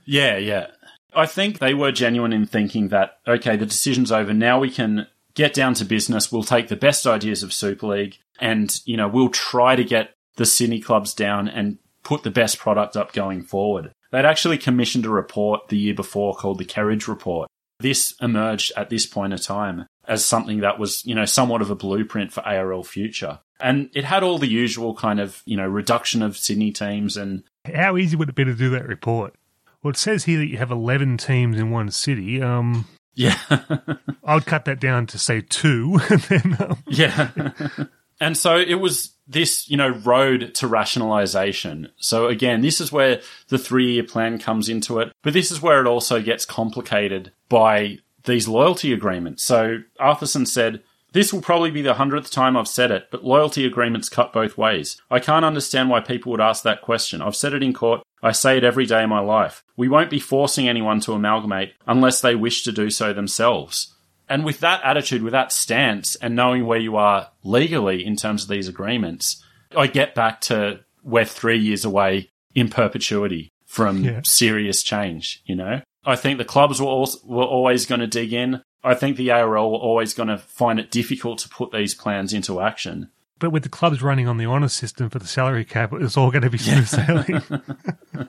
Yeah, yeah. I think they were genuine in thinking that, okay, the decision's over. Now we can get down to business. We'll take the best ideas of Super League and, you know, we'll try to get the Sydney clubs down and put the best product up going forward. They'd actually commissioned a report the year before called the Kerridge Report. This emerged at this point in time as something that was, you know, somewhat of a blueprint for ARL future. And it had all the usual kind of, you know, reduction of Sydney teams and how easy would it be to do that report? Well, it says here that you have 11 teams in one city. Um, yeah. (laughs) I would cut that down to, say, two. (laughs) then, um, Yeah. (laughs) and so it was this, you know, road to rationalization. So again, this is where the three year plan comes into it, but this is where it also gets complicated by these loyalty agreements. So Arthurson said, this will probably be the hundredth time I've said it, but loyalty agreements cut both ways. I can't understand why people would ask that question. I've said it in court. I say it every day of my life. We won't be forcing anyone to amalgamate unless they wish to do so themselves. And with that attitude, with that stance, and knowing where you are legally in terms of these agreements, I get back to we're three years away in perpetuity from Yeah. serious change, you know? I think the clubs were, also, were always going to dig in. I think the ARL were always going to find it difficult to put these plans into action. but with the clubs running on the honour system for the salary cap, it's all going to be smooth sailing. (laughs) (laughs)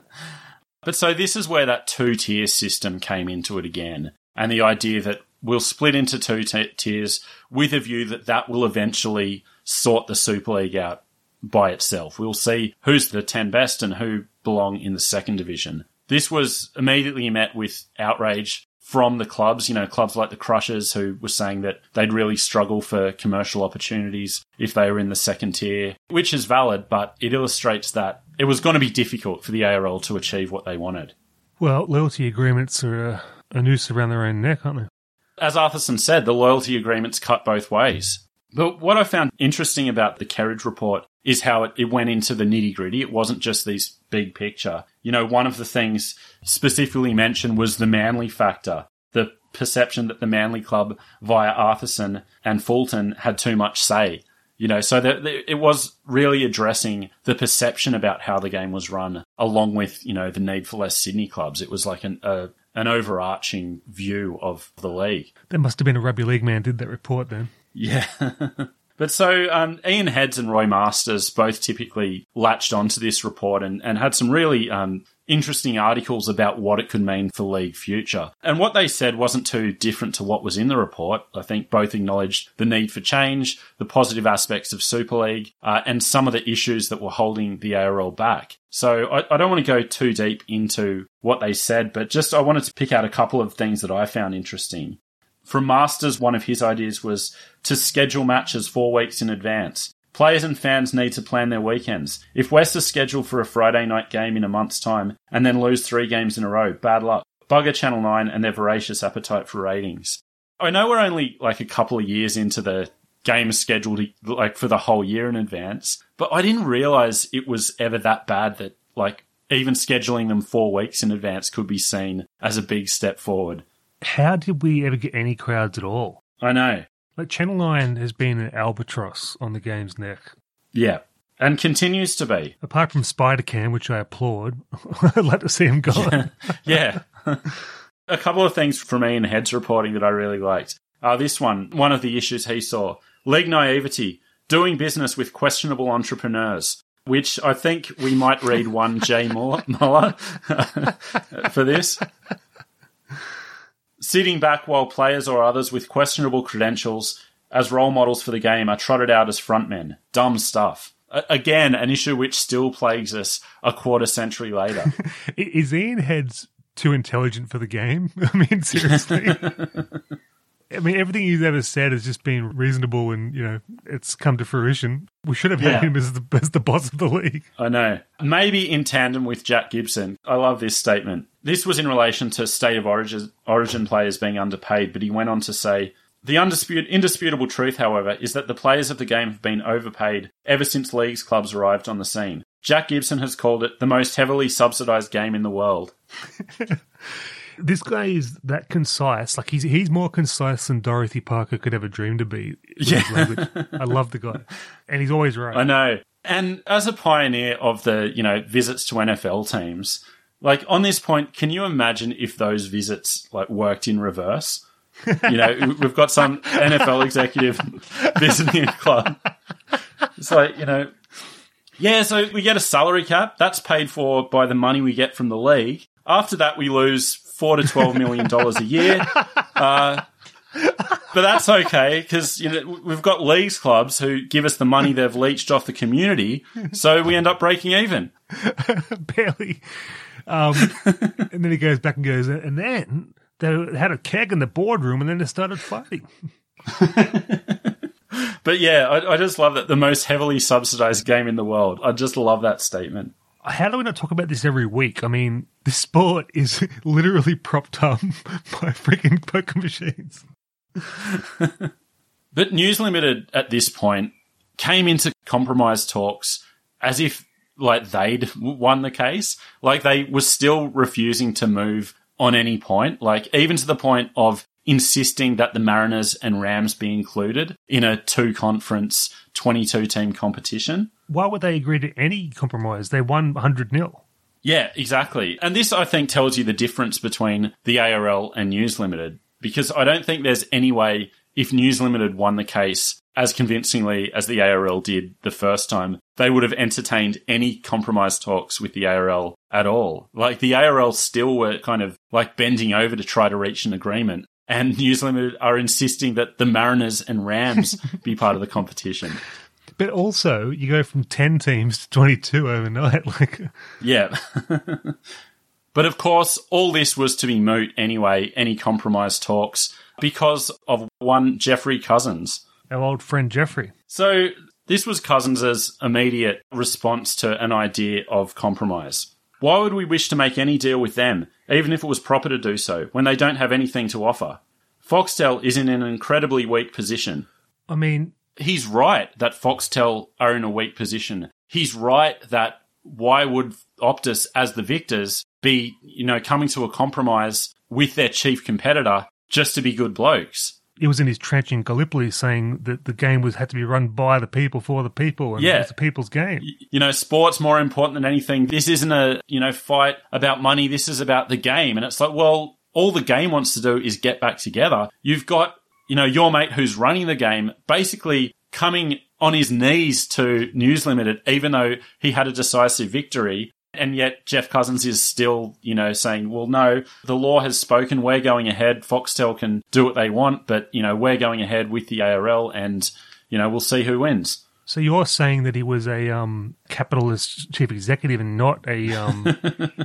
But so this is where that two tier system came into it again. And the idea that we'll split into two t- tiers with a view that that will eventually sort the Super League out by itself. We'll see who's the 10 best and who belong in the second division. This was immediately met with outrage from the clubs, you know, clubs like the Crushers who were saying that they'd really struggle for commercial opportunities if they were in the second tier, which is valid, but it illustrates that it was going to be difficult for the ARL to achieve what they wanted. well, loyalty agreements are a, a noose around their own neck, aren't they? As Arthurson said, the loyalty agreements cut both ways. But what I found interesting about the Kerridge report is how it, it went into the nitty gritty. It wasn't just these big picture. You know, one of the things specifically mentioned was the Manly factor, the perception that the Manly club via Arthurson and Fulton had too much say. You know, so that it was really addressing the perception about how the game was run, along with you know the need for less Sydney clubs. It was like an a, an overarching view of the league. There must have been a rugby league man did that report then. Yeah. (laughs) But so um, Ian Heads and Roy Masters both typically latched onto this report and, and had some really um, interesting articles about what it could mean for league future. And what they said wasn't too different to what was in the report. I think both acknowledged the need for change, the positive aspects of Super League, uh, and some of the issues that were holding the ARL back. So I, I don't want to go too deep into what they said, but just I wanted to pick out a couple of things that I found interesting. From Masters, one of his ideas was to schedule matches four weeks in advance. Players and fans need to plan their weekends. If West are scheduled for a Friday night game in a month's time and then lose three games in a row, bad luck. Bugger Channel 9 and their voracious appetite for ratings. I know we're only like a couple of years into the game scheduled like for the whole year in advance, but I didn't realize it was ever that bad that like even scheduling them four weeks in advance could be seen as a big step forward. How did we ever get any crowds at all? I know. Like Channel 9 has been an albatross on the game's neck. Yeah. And continues to be. Apart from Spider Cam, which I applaud, (laughs) I'd like to see him gone. yeah. (laughs) (laughs) a couple of things from Ian Heads' reporting that I really liked. Uh, this one, one of the issues he saw league naivety, doing business with questionable entrepreneurs, which I think we might read one J Muller for this sitting back while players or others with questionable credentials as role models for the game are trotted out as frontmen. Dumb stuff. A- again, an issue which still plagues us a quarter century later. (laughs) Is Ian Heads too intelligent for the game? (laughs) I mean, seriously. (laughs) I mean, everything he's ever said has just been reasonable, and you know, it's come to fruition. We should have had Yeah. him as the as the boss of the league. I know. Maybe in tandem with Jack Gibson. I love this statement. This was in relation to state of origin, origin players being underpaid, but he went on to say, the undisputed, indisputable truth, however, is that the players of the game have been overpaid ever since leagues clubs arrived on the scene. Jack Gibson has called it the most heavily subsidized game in the world. (laughs) This guy is that concise. Like he's he's more concise than Dorothy Parker could ever dream to be. language. I (laughs) love the guy, and he's always right. I know. And as a pioneer of the, you know, visits to NFL teams, like on this point, can you imagine if those visits like worked in reverse? You know, we've got some (laughs) NFL executive (laughs) visiting a club. It's like, you know, yeah, so we get a salary cap. That's paid for by the money we get from the league. After that, we lose four to twelve million dollars a year. Uh, but that's okay because you know we've got leagues clubs who give us the money they've leached off the community, so we end up breaking even. (laughs) barely. Um, (laughs) and then he goes back and goes, and then they had a keg in the boardroom, and then they started fighting. (laughs) But yeah, I, I just love that the most heavily subsidized game in the world. I just love that statement. How do we not talk about this every week? I mean, this sport is (laughs) literally propped up by freaking poker machines. But News Limited at this point came into compromise talks as if like they'd won the case. Like they were still refusing to move on any point. Like even to the point of insisting that the Mariners and Rams be included in a two conference 22 team competition. Why would they agree to any compromise? They won 100 nil. Yeah, exactly. And this, I think, tells you the difference between the ARL and News Limited. Because I don't think there's any way, if News Limited won the case as convincingly as the ARL did the first time, they would have entertained any compromise talks with the ARL at all. Like the ARL still were kind of like bending over to try to reach an agreement. And (laughs) News Limited are insisting that the Mariners and Rams (laughs) be part of the competition. But also, you go from 10 teams to 22 overnight. (laughs) Like, Yeah. but of course, all this was to be moot anyway, any compromise talks, because of one Geoffrey Cousins. Our old friend Geoffrey. So this was Cousins' immediate response to an idea of compromise. Why would we wish to make any deal with them, even if it was proper to do so, when they don't have anything to offer? Foxtel is in an incredibly weak position. I mean, He's right that Foxtel are in a weak position. He's right that why would Optus, as the victors, be, you know, coming to a compromise with their chief competitor just to be good blokes? It was in his trench in Gallipoli saying that the game was had to be run by the people for the people, and Yeah. it was the people's game. you know, sport's more important than anything. This isn't a, you know, fight about money. This is about the game. And it's like, well, all the game wants to do is get back together. You've got, you know, your mate who's running the game basically coming on his knees to News Limited, even though he had a decisive victory. And yet Geoff Cousins is still, you know, saying, well, no, the law has spoken. We're going ahead. Foxtel can do what they want, but, you know, we're going ahead with the ARL and, you know, we'll see who wins. So you're saying that he was a um, capitalist chief executive and not a um,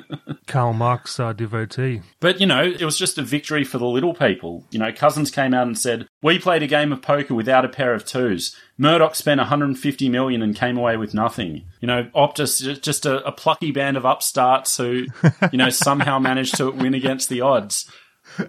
(laughs) Karl Marx uh, devotee? But, you know, it was just a victory for the little people. You know, Cousins came out and said, we played a game of poker without a pair of twos. Murdoch spent 150 million and came away with nothing. You know, Optus, just a, a plucky band of upstarts who, you know, somehow (laughs) managed to win against the odds. (laughs)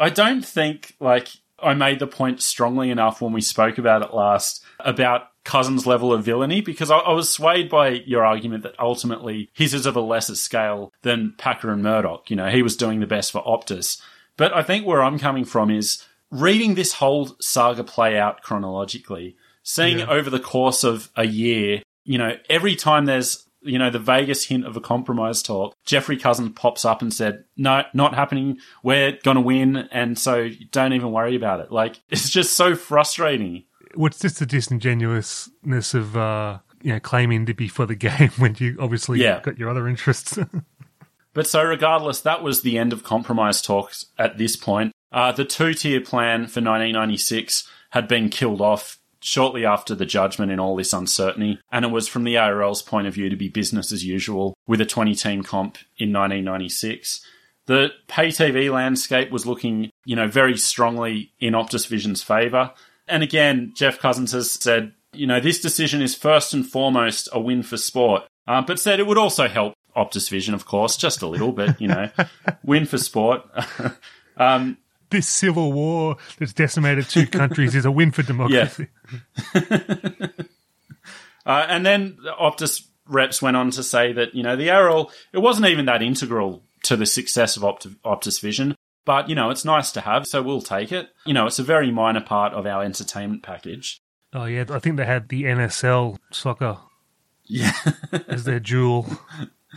I don't think, like, I made the point strongly enough when we spoke about it last about Cousins' level of villainy because I, I, was swayed by your argument that ultimately his is of a lesser scale than Packer and Murdoch. You know, he was doing the best for Optus. But I think where I'm coming from is reading this whole saga play out chronologically, seeing yeah. over the course of a year, you know, every time there's you know, the vaguest hint of a compromise talk, Geoffrey Cousins pops up and said, no, not happening. We're going to win. And so don't even worry about it. Like, (laughs) it's just so frustrating. What's just the disingenuousness of, uh, you know, claiming to be for the (laughs) game when you obviously yeah. got your other interests. (laughs) but so regardless, that was the end of compromise talks at this point. Uh, the two tier plan for 1996 had been killed off shortly after the judgment in all this uncertainty, and it was from the ARL's point of view to be business as usual with a 20 team comp in 1996. The pay TV landscape was looking, you know, very strongly in Optus Vision's favour. And again, Geoff Cousins has said, you know, this decision is first and foremost a win for sport, uh, but said it would also help Optus Vision, of course, just a little, but, you know, (laughs) win for sport. (laughs) um, this civil war that's decimated two countries is a win for democracy. Yeah. (laughs) uh, and then Optus reps went on to say that, you know, the ARL, it wasn't even that integral to the success of Opt- Optus Vision, but, you know, it's nice to have, so we'll take it. You know, it's a very minor part of our entertainment package. Oh, yeah. I think they had the NSL soccer yeah. as their jewel.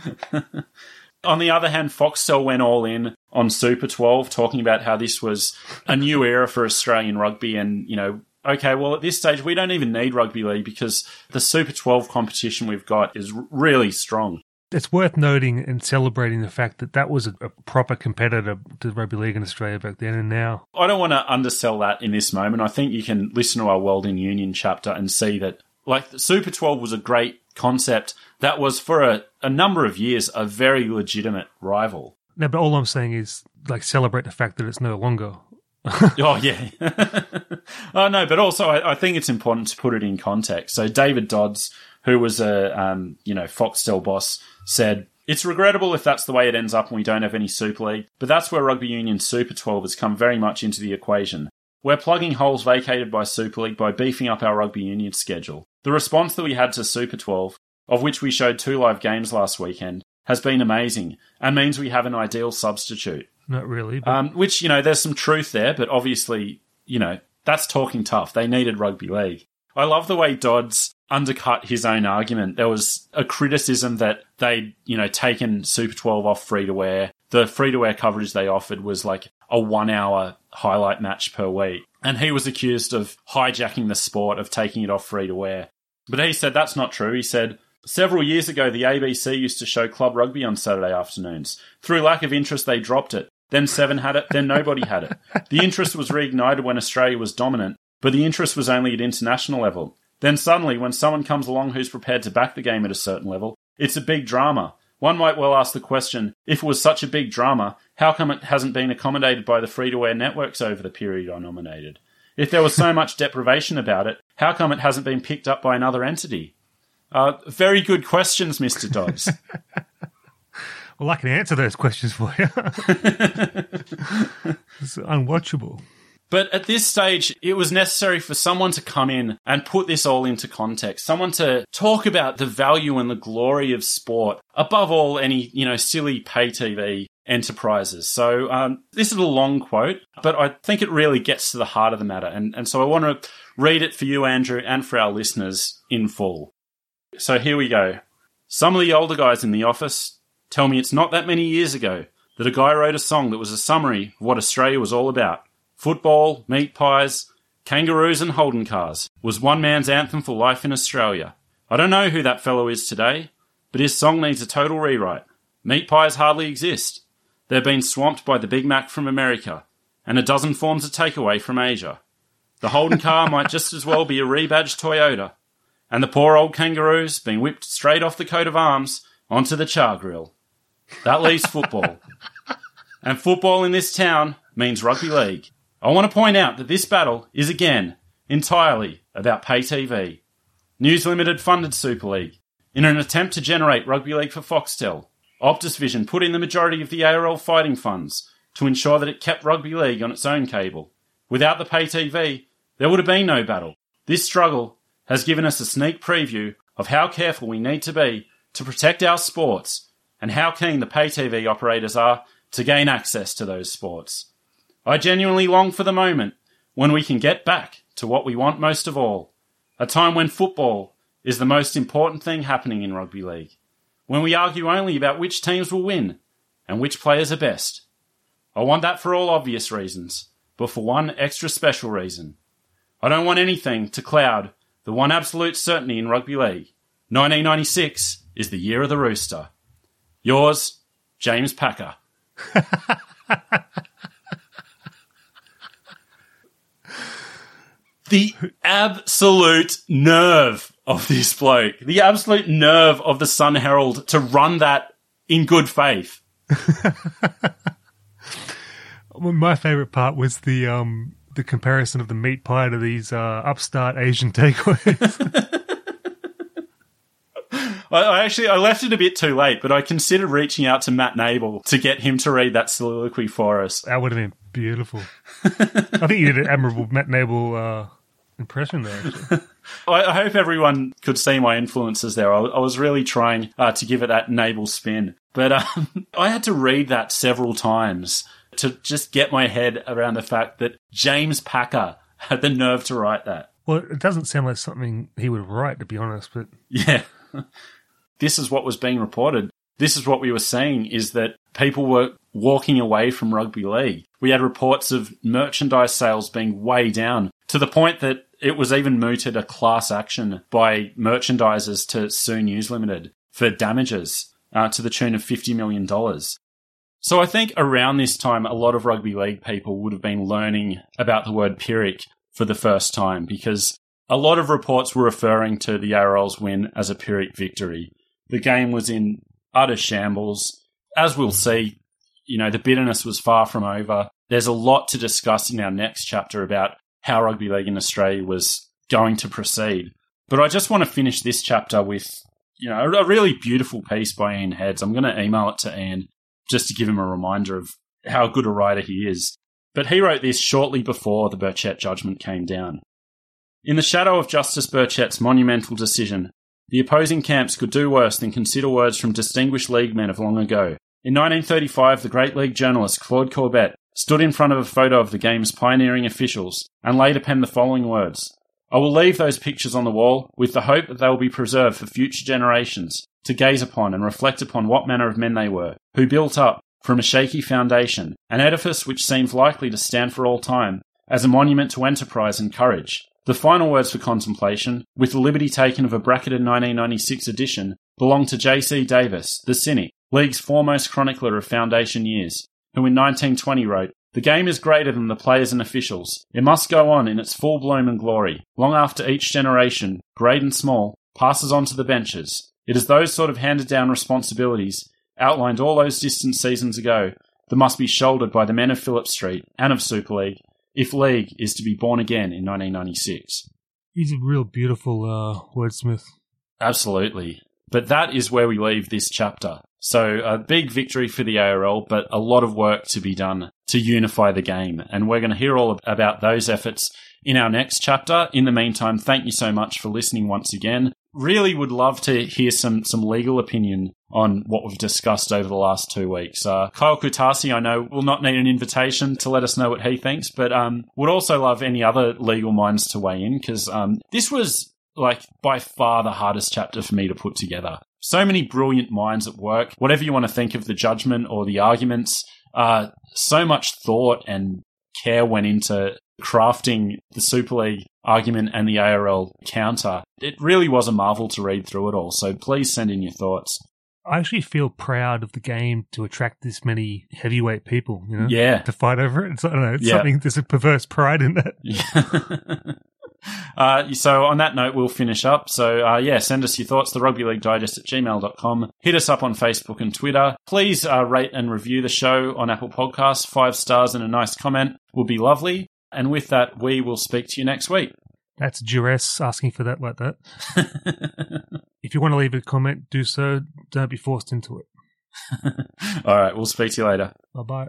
(laughs) On the other hand, Foxtel went all in on Super 12, talking about how this was a new era for Australian rugby. And, you know, okay, well, at this stage, we don't even need rugby league because the Super 12 competition we've got is really strong. It's worth noting and celebrating the fact that that was a, proper competitor to rugby league in Australia back then and now. I don't want to undersell that in this moment. I think you can listen to our World in Union chapter and see that, like, Super 12 was a great concept that was for a, a number of years a very legitimate rival. No, but all I'm saying is like celebrate the fact that it's no longer. (laughs) oh yeah. (laughs) oh no, but also I, I, think it's important to put it in context. So David Dodds, who was a um, you know Foxtel boss, said it's regrettable if that's the way it ends up and we don't have any Super League, but that's where Rugby Union Super 12 has come very much into the equation. We're plugging holes vacated by Super League by beefing up our Rugby Union schedule. The response that we had to Super 12 of which we showed two live games last weekend, has been amazing and means we have an ideal substitute. Not really. But... Um, which, you know, there's some truth there, but obviously, you know, that's talking tough. They needed rugby league. I love the way Dodds undercut his own argument. There was a criticism that they'd, you know, taken Super 12 off free to air. The free to air coverage they offered was like a one hour highlight match per week. And he was accused of hijacking the sport, of taking it off free to air. But he said that's not true. He said, Several years ago, the ABC used to show club rugby on Saturday afternoons. Through lack of interest, they dropped it. Then Seven had it, then nobody had it. The interest was reignited when Australia was dominant, but the interest was only at international level. Then suddenly, when someone comes along who's prepared to back the game at a certain level, it's a big drama. One might well ask the question if it was such a big drama, how come it hasn't been accommodated by the free to air networks over the period I nominated? If there was so much deprivation about it, how come it hasn't been picked up by another entity? Uh, very good questions, Mr. Dodds. (laughs) well, I can answer those questions for you. (laughs) it's unwatchable. But at this stage, it was necessary for someone to come in and put this all into context. Someone to talk about the value and the glory of sport above all any, you know, silly pay TV enterprises. So um, this is a long quote, but I think it really gets to the heart of the matter. And, and so I want to read it for you, Andrew, and for our listeners in full. So here we go. Some of the older guys in the office tell me it's not that many years ago that a guy wrote a song that was a summary of what Australia was all about football, meat pies, Kangaroos and Holden Cars was one man's anthem for life in Australia. I don't know who that fellow is today, but his song needs a total rewrite. Meat pies hardly exist. They've been swamped by the Big Mac from America and a dozen forms of takeaway from Asia. The Holden car (laughs) might just as well be a rebadged Toyota, and the poor old kangaroos being whipped straight off the coat of arms onto the char grill. That leaves football. (laughs) and football in this town means rugby league. I want to point out that this battle is again entirely about pay TV. News Limited funded Super League in an attempt to generate rugby league for Foxtel. Optus Vision put in the majority of the ARL fighting funds to ensure that it kept rugby league on its own cable. Without the pay TV, there would have been no battle. This struggle has given us a sneak preview of how careful we need to be to protect our sports and how keen the pay TV operators are to gain access to those sports. I genuinely long for the moment when we can get back to what we want most of all a time when football is the most important thing happening in rugby league, when we argue only about which teams will win and which players are best. I want that for all obvious reasons, but for one extra special reason. I don't want anything to cloud the one absolute certainty in rugby league. 1996 is the year of the rooster. Yours, James Packer. (laughs) the absolute nerve of this bloke, the absolute nerve of the Sun Herald to run that in good faith. (laughs) Well, My favorite part was the um the comparison of the meat pie to these uh, upstart Asian (laughs) takeaways. (laughs) I, actually I left it a bit too late, but I considered reaching out to Matt Nable to get him to read that soliloquy for us. that would have been beautiful. I think you did an admirable Matt Nable uh, impression there. Actually. (laughs) I, I hope everyone could see my influences there. I, I was really trying uh, to give it that Nable spin, but um, I had to read that several times to just get my head around the fact that James Packer had the nerve to write that. Well, it doesn't sound like something he would write, to be honest. But Yeah. (laughs) this is what was being reported. This is what we were seeing is that people were walking away from rugby league. We had reports of merchandise sales being way down to the point that it was even mooted a class action by merchandisers to sue News Limited for damages uh, to the tune of $50 million. So I think around this time, a lot of rugby league people would have been learning about the word Pyrrhic for the first time because a lot of reports were referring to the ARL's win as a Pyrrhic victory. The game was in utter shambles. As we'll hmm. see, you know, the bitterness was far from over. There's a lot to discuss in our next chapter about how rugby league in Australia was going to proceed. But I just want to finish this chapter with, you know, a really beautiful piece by Ian Heads. I'm going to email it to Ian just to give him a reminder of how good a writer he is. But he wrote this shortly before the Burchett judgment came down. In the shadow of Justice Burchett's monumental decision, the opposing camps could do worse than consider words from distinguished league men of long ago. In 1935, the great league journalist Claude Corbett stood in front of a photo of the game's pioneering officials and later penned the following words I will leave those pictures on the wall with the hope that they will be preserved for future generations to gaze upon and reflect upon what manner of men they were, who built up, from a shaky foundation, an edifice which seems likely to stand for all time, as a monument to enterprise and courage. The final words for contemplation, with the liberty taken of a bracketed 1996 edition, belong to J.C. Davis, the cynic, League's foremost chronicler of foundation years, who in 1920 wrote, The game is greater than the players and officials. It must go on in its full bloom and glory, long after each generation, great and small, passes on to the benches. It is those sort of handed down responsibilities, outlined all those distant seasons ago, that must be shouldered by the men of Phillip Street and of Super League, if League is to be born again in 1996. he's a real beautiful uh, wordsmith. Absolutely. But that is where we leave this chapter. So a big victory for the ARL, but a lot of work to be done to unify the game. And we're going to hear all about those efforts in our next chapter. In the meantime, thank you so much for listening once again. Really would love to hear some, some legal opinion on what we've discussed over the last two weeks. Uh, Kyle Kutasi, I know, will not need an invitation to let us know what he thinks, but um, would also love any other legal minds to weigh in because um, this was like by far the hardest chapter for me to put together. So many brilliant minds at work. Whatever you want to think of the judgment or the arguments, uh, so much thought and care went into crafting the Super League argument and the ARL counter. It really was a marvel to read through it all. So please send in your thoughts. I actually feel proud of the game to attract this many heavyweight people, you know? Yeah. To fight over it. It's, I don't know, it's Yeah. something, there's a perverse pride in that. Yeah. (laughs) uh, so on that note, we'll finish up. So uh, yeah, send us your thoughts, the rugby league digest at gmail.com. Hit us up on Facebook and Twitter. Please uh, rate and review the show on Apple Podcasts. Five stars and a nice comment would be lovely. And with that, we will speak to you next week. That's duress asking for that like that. (laughs) If you want to leave a comment, do so. Don't be forced into it. (laughs) All right, we'll speak to you later. Bye bye.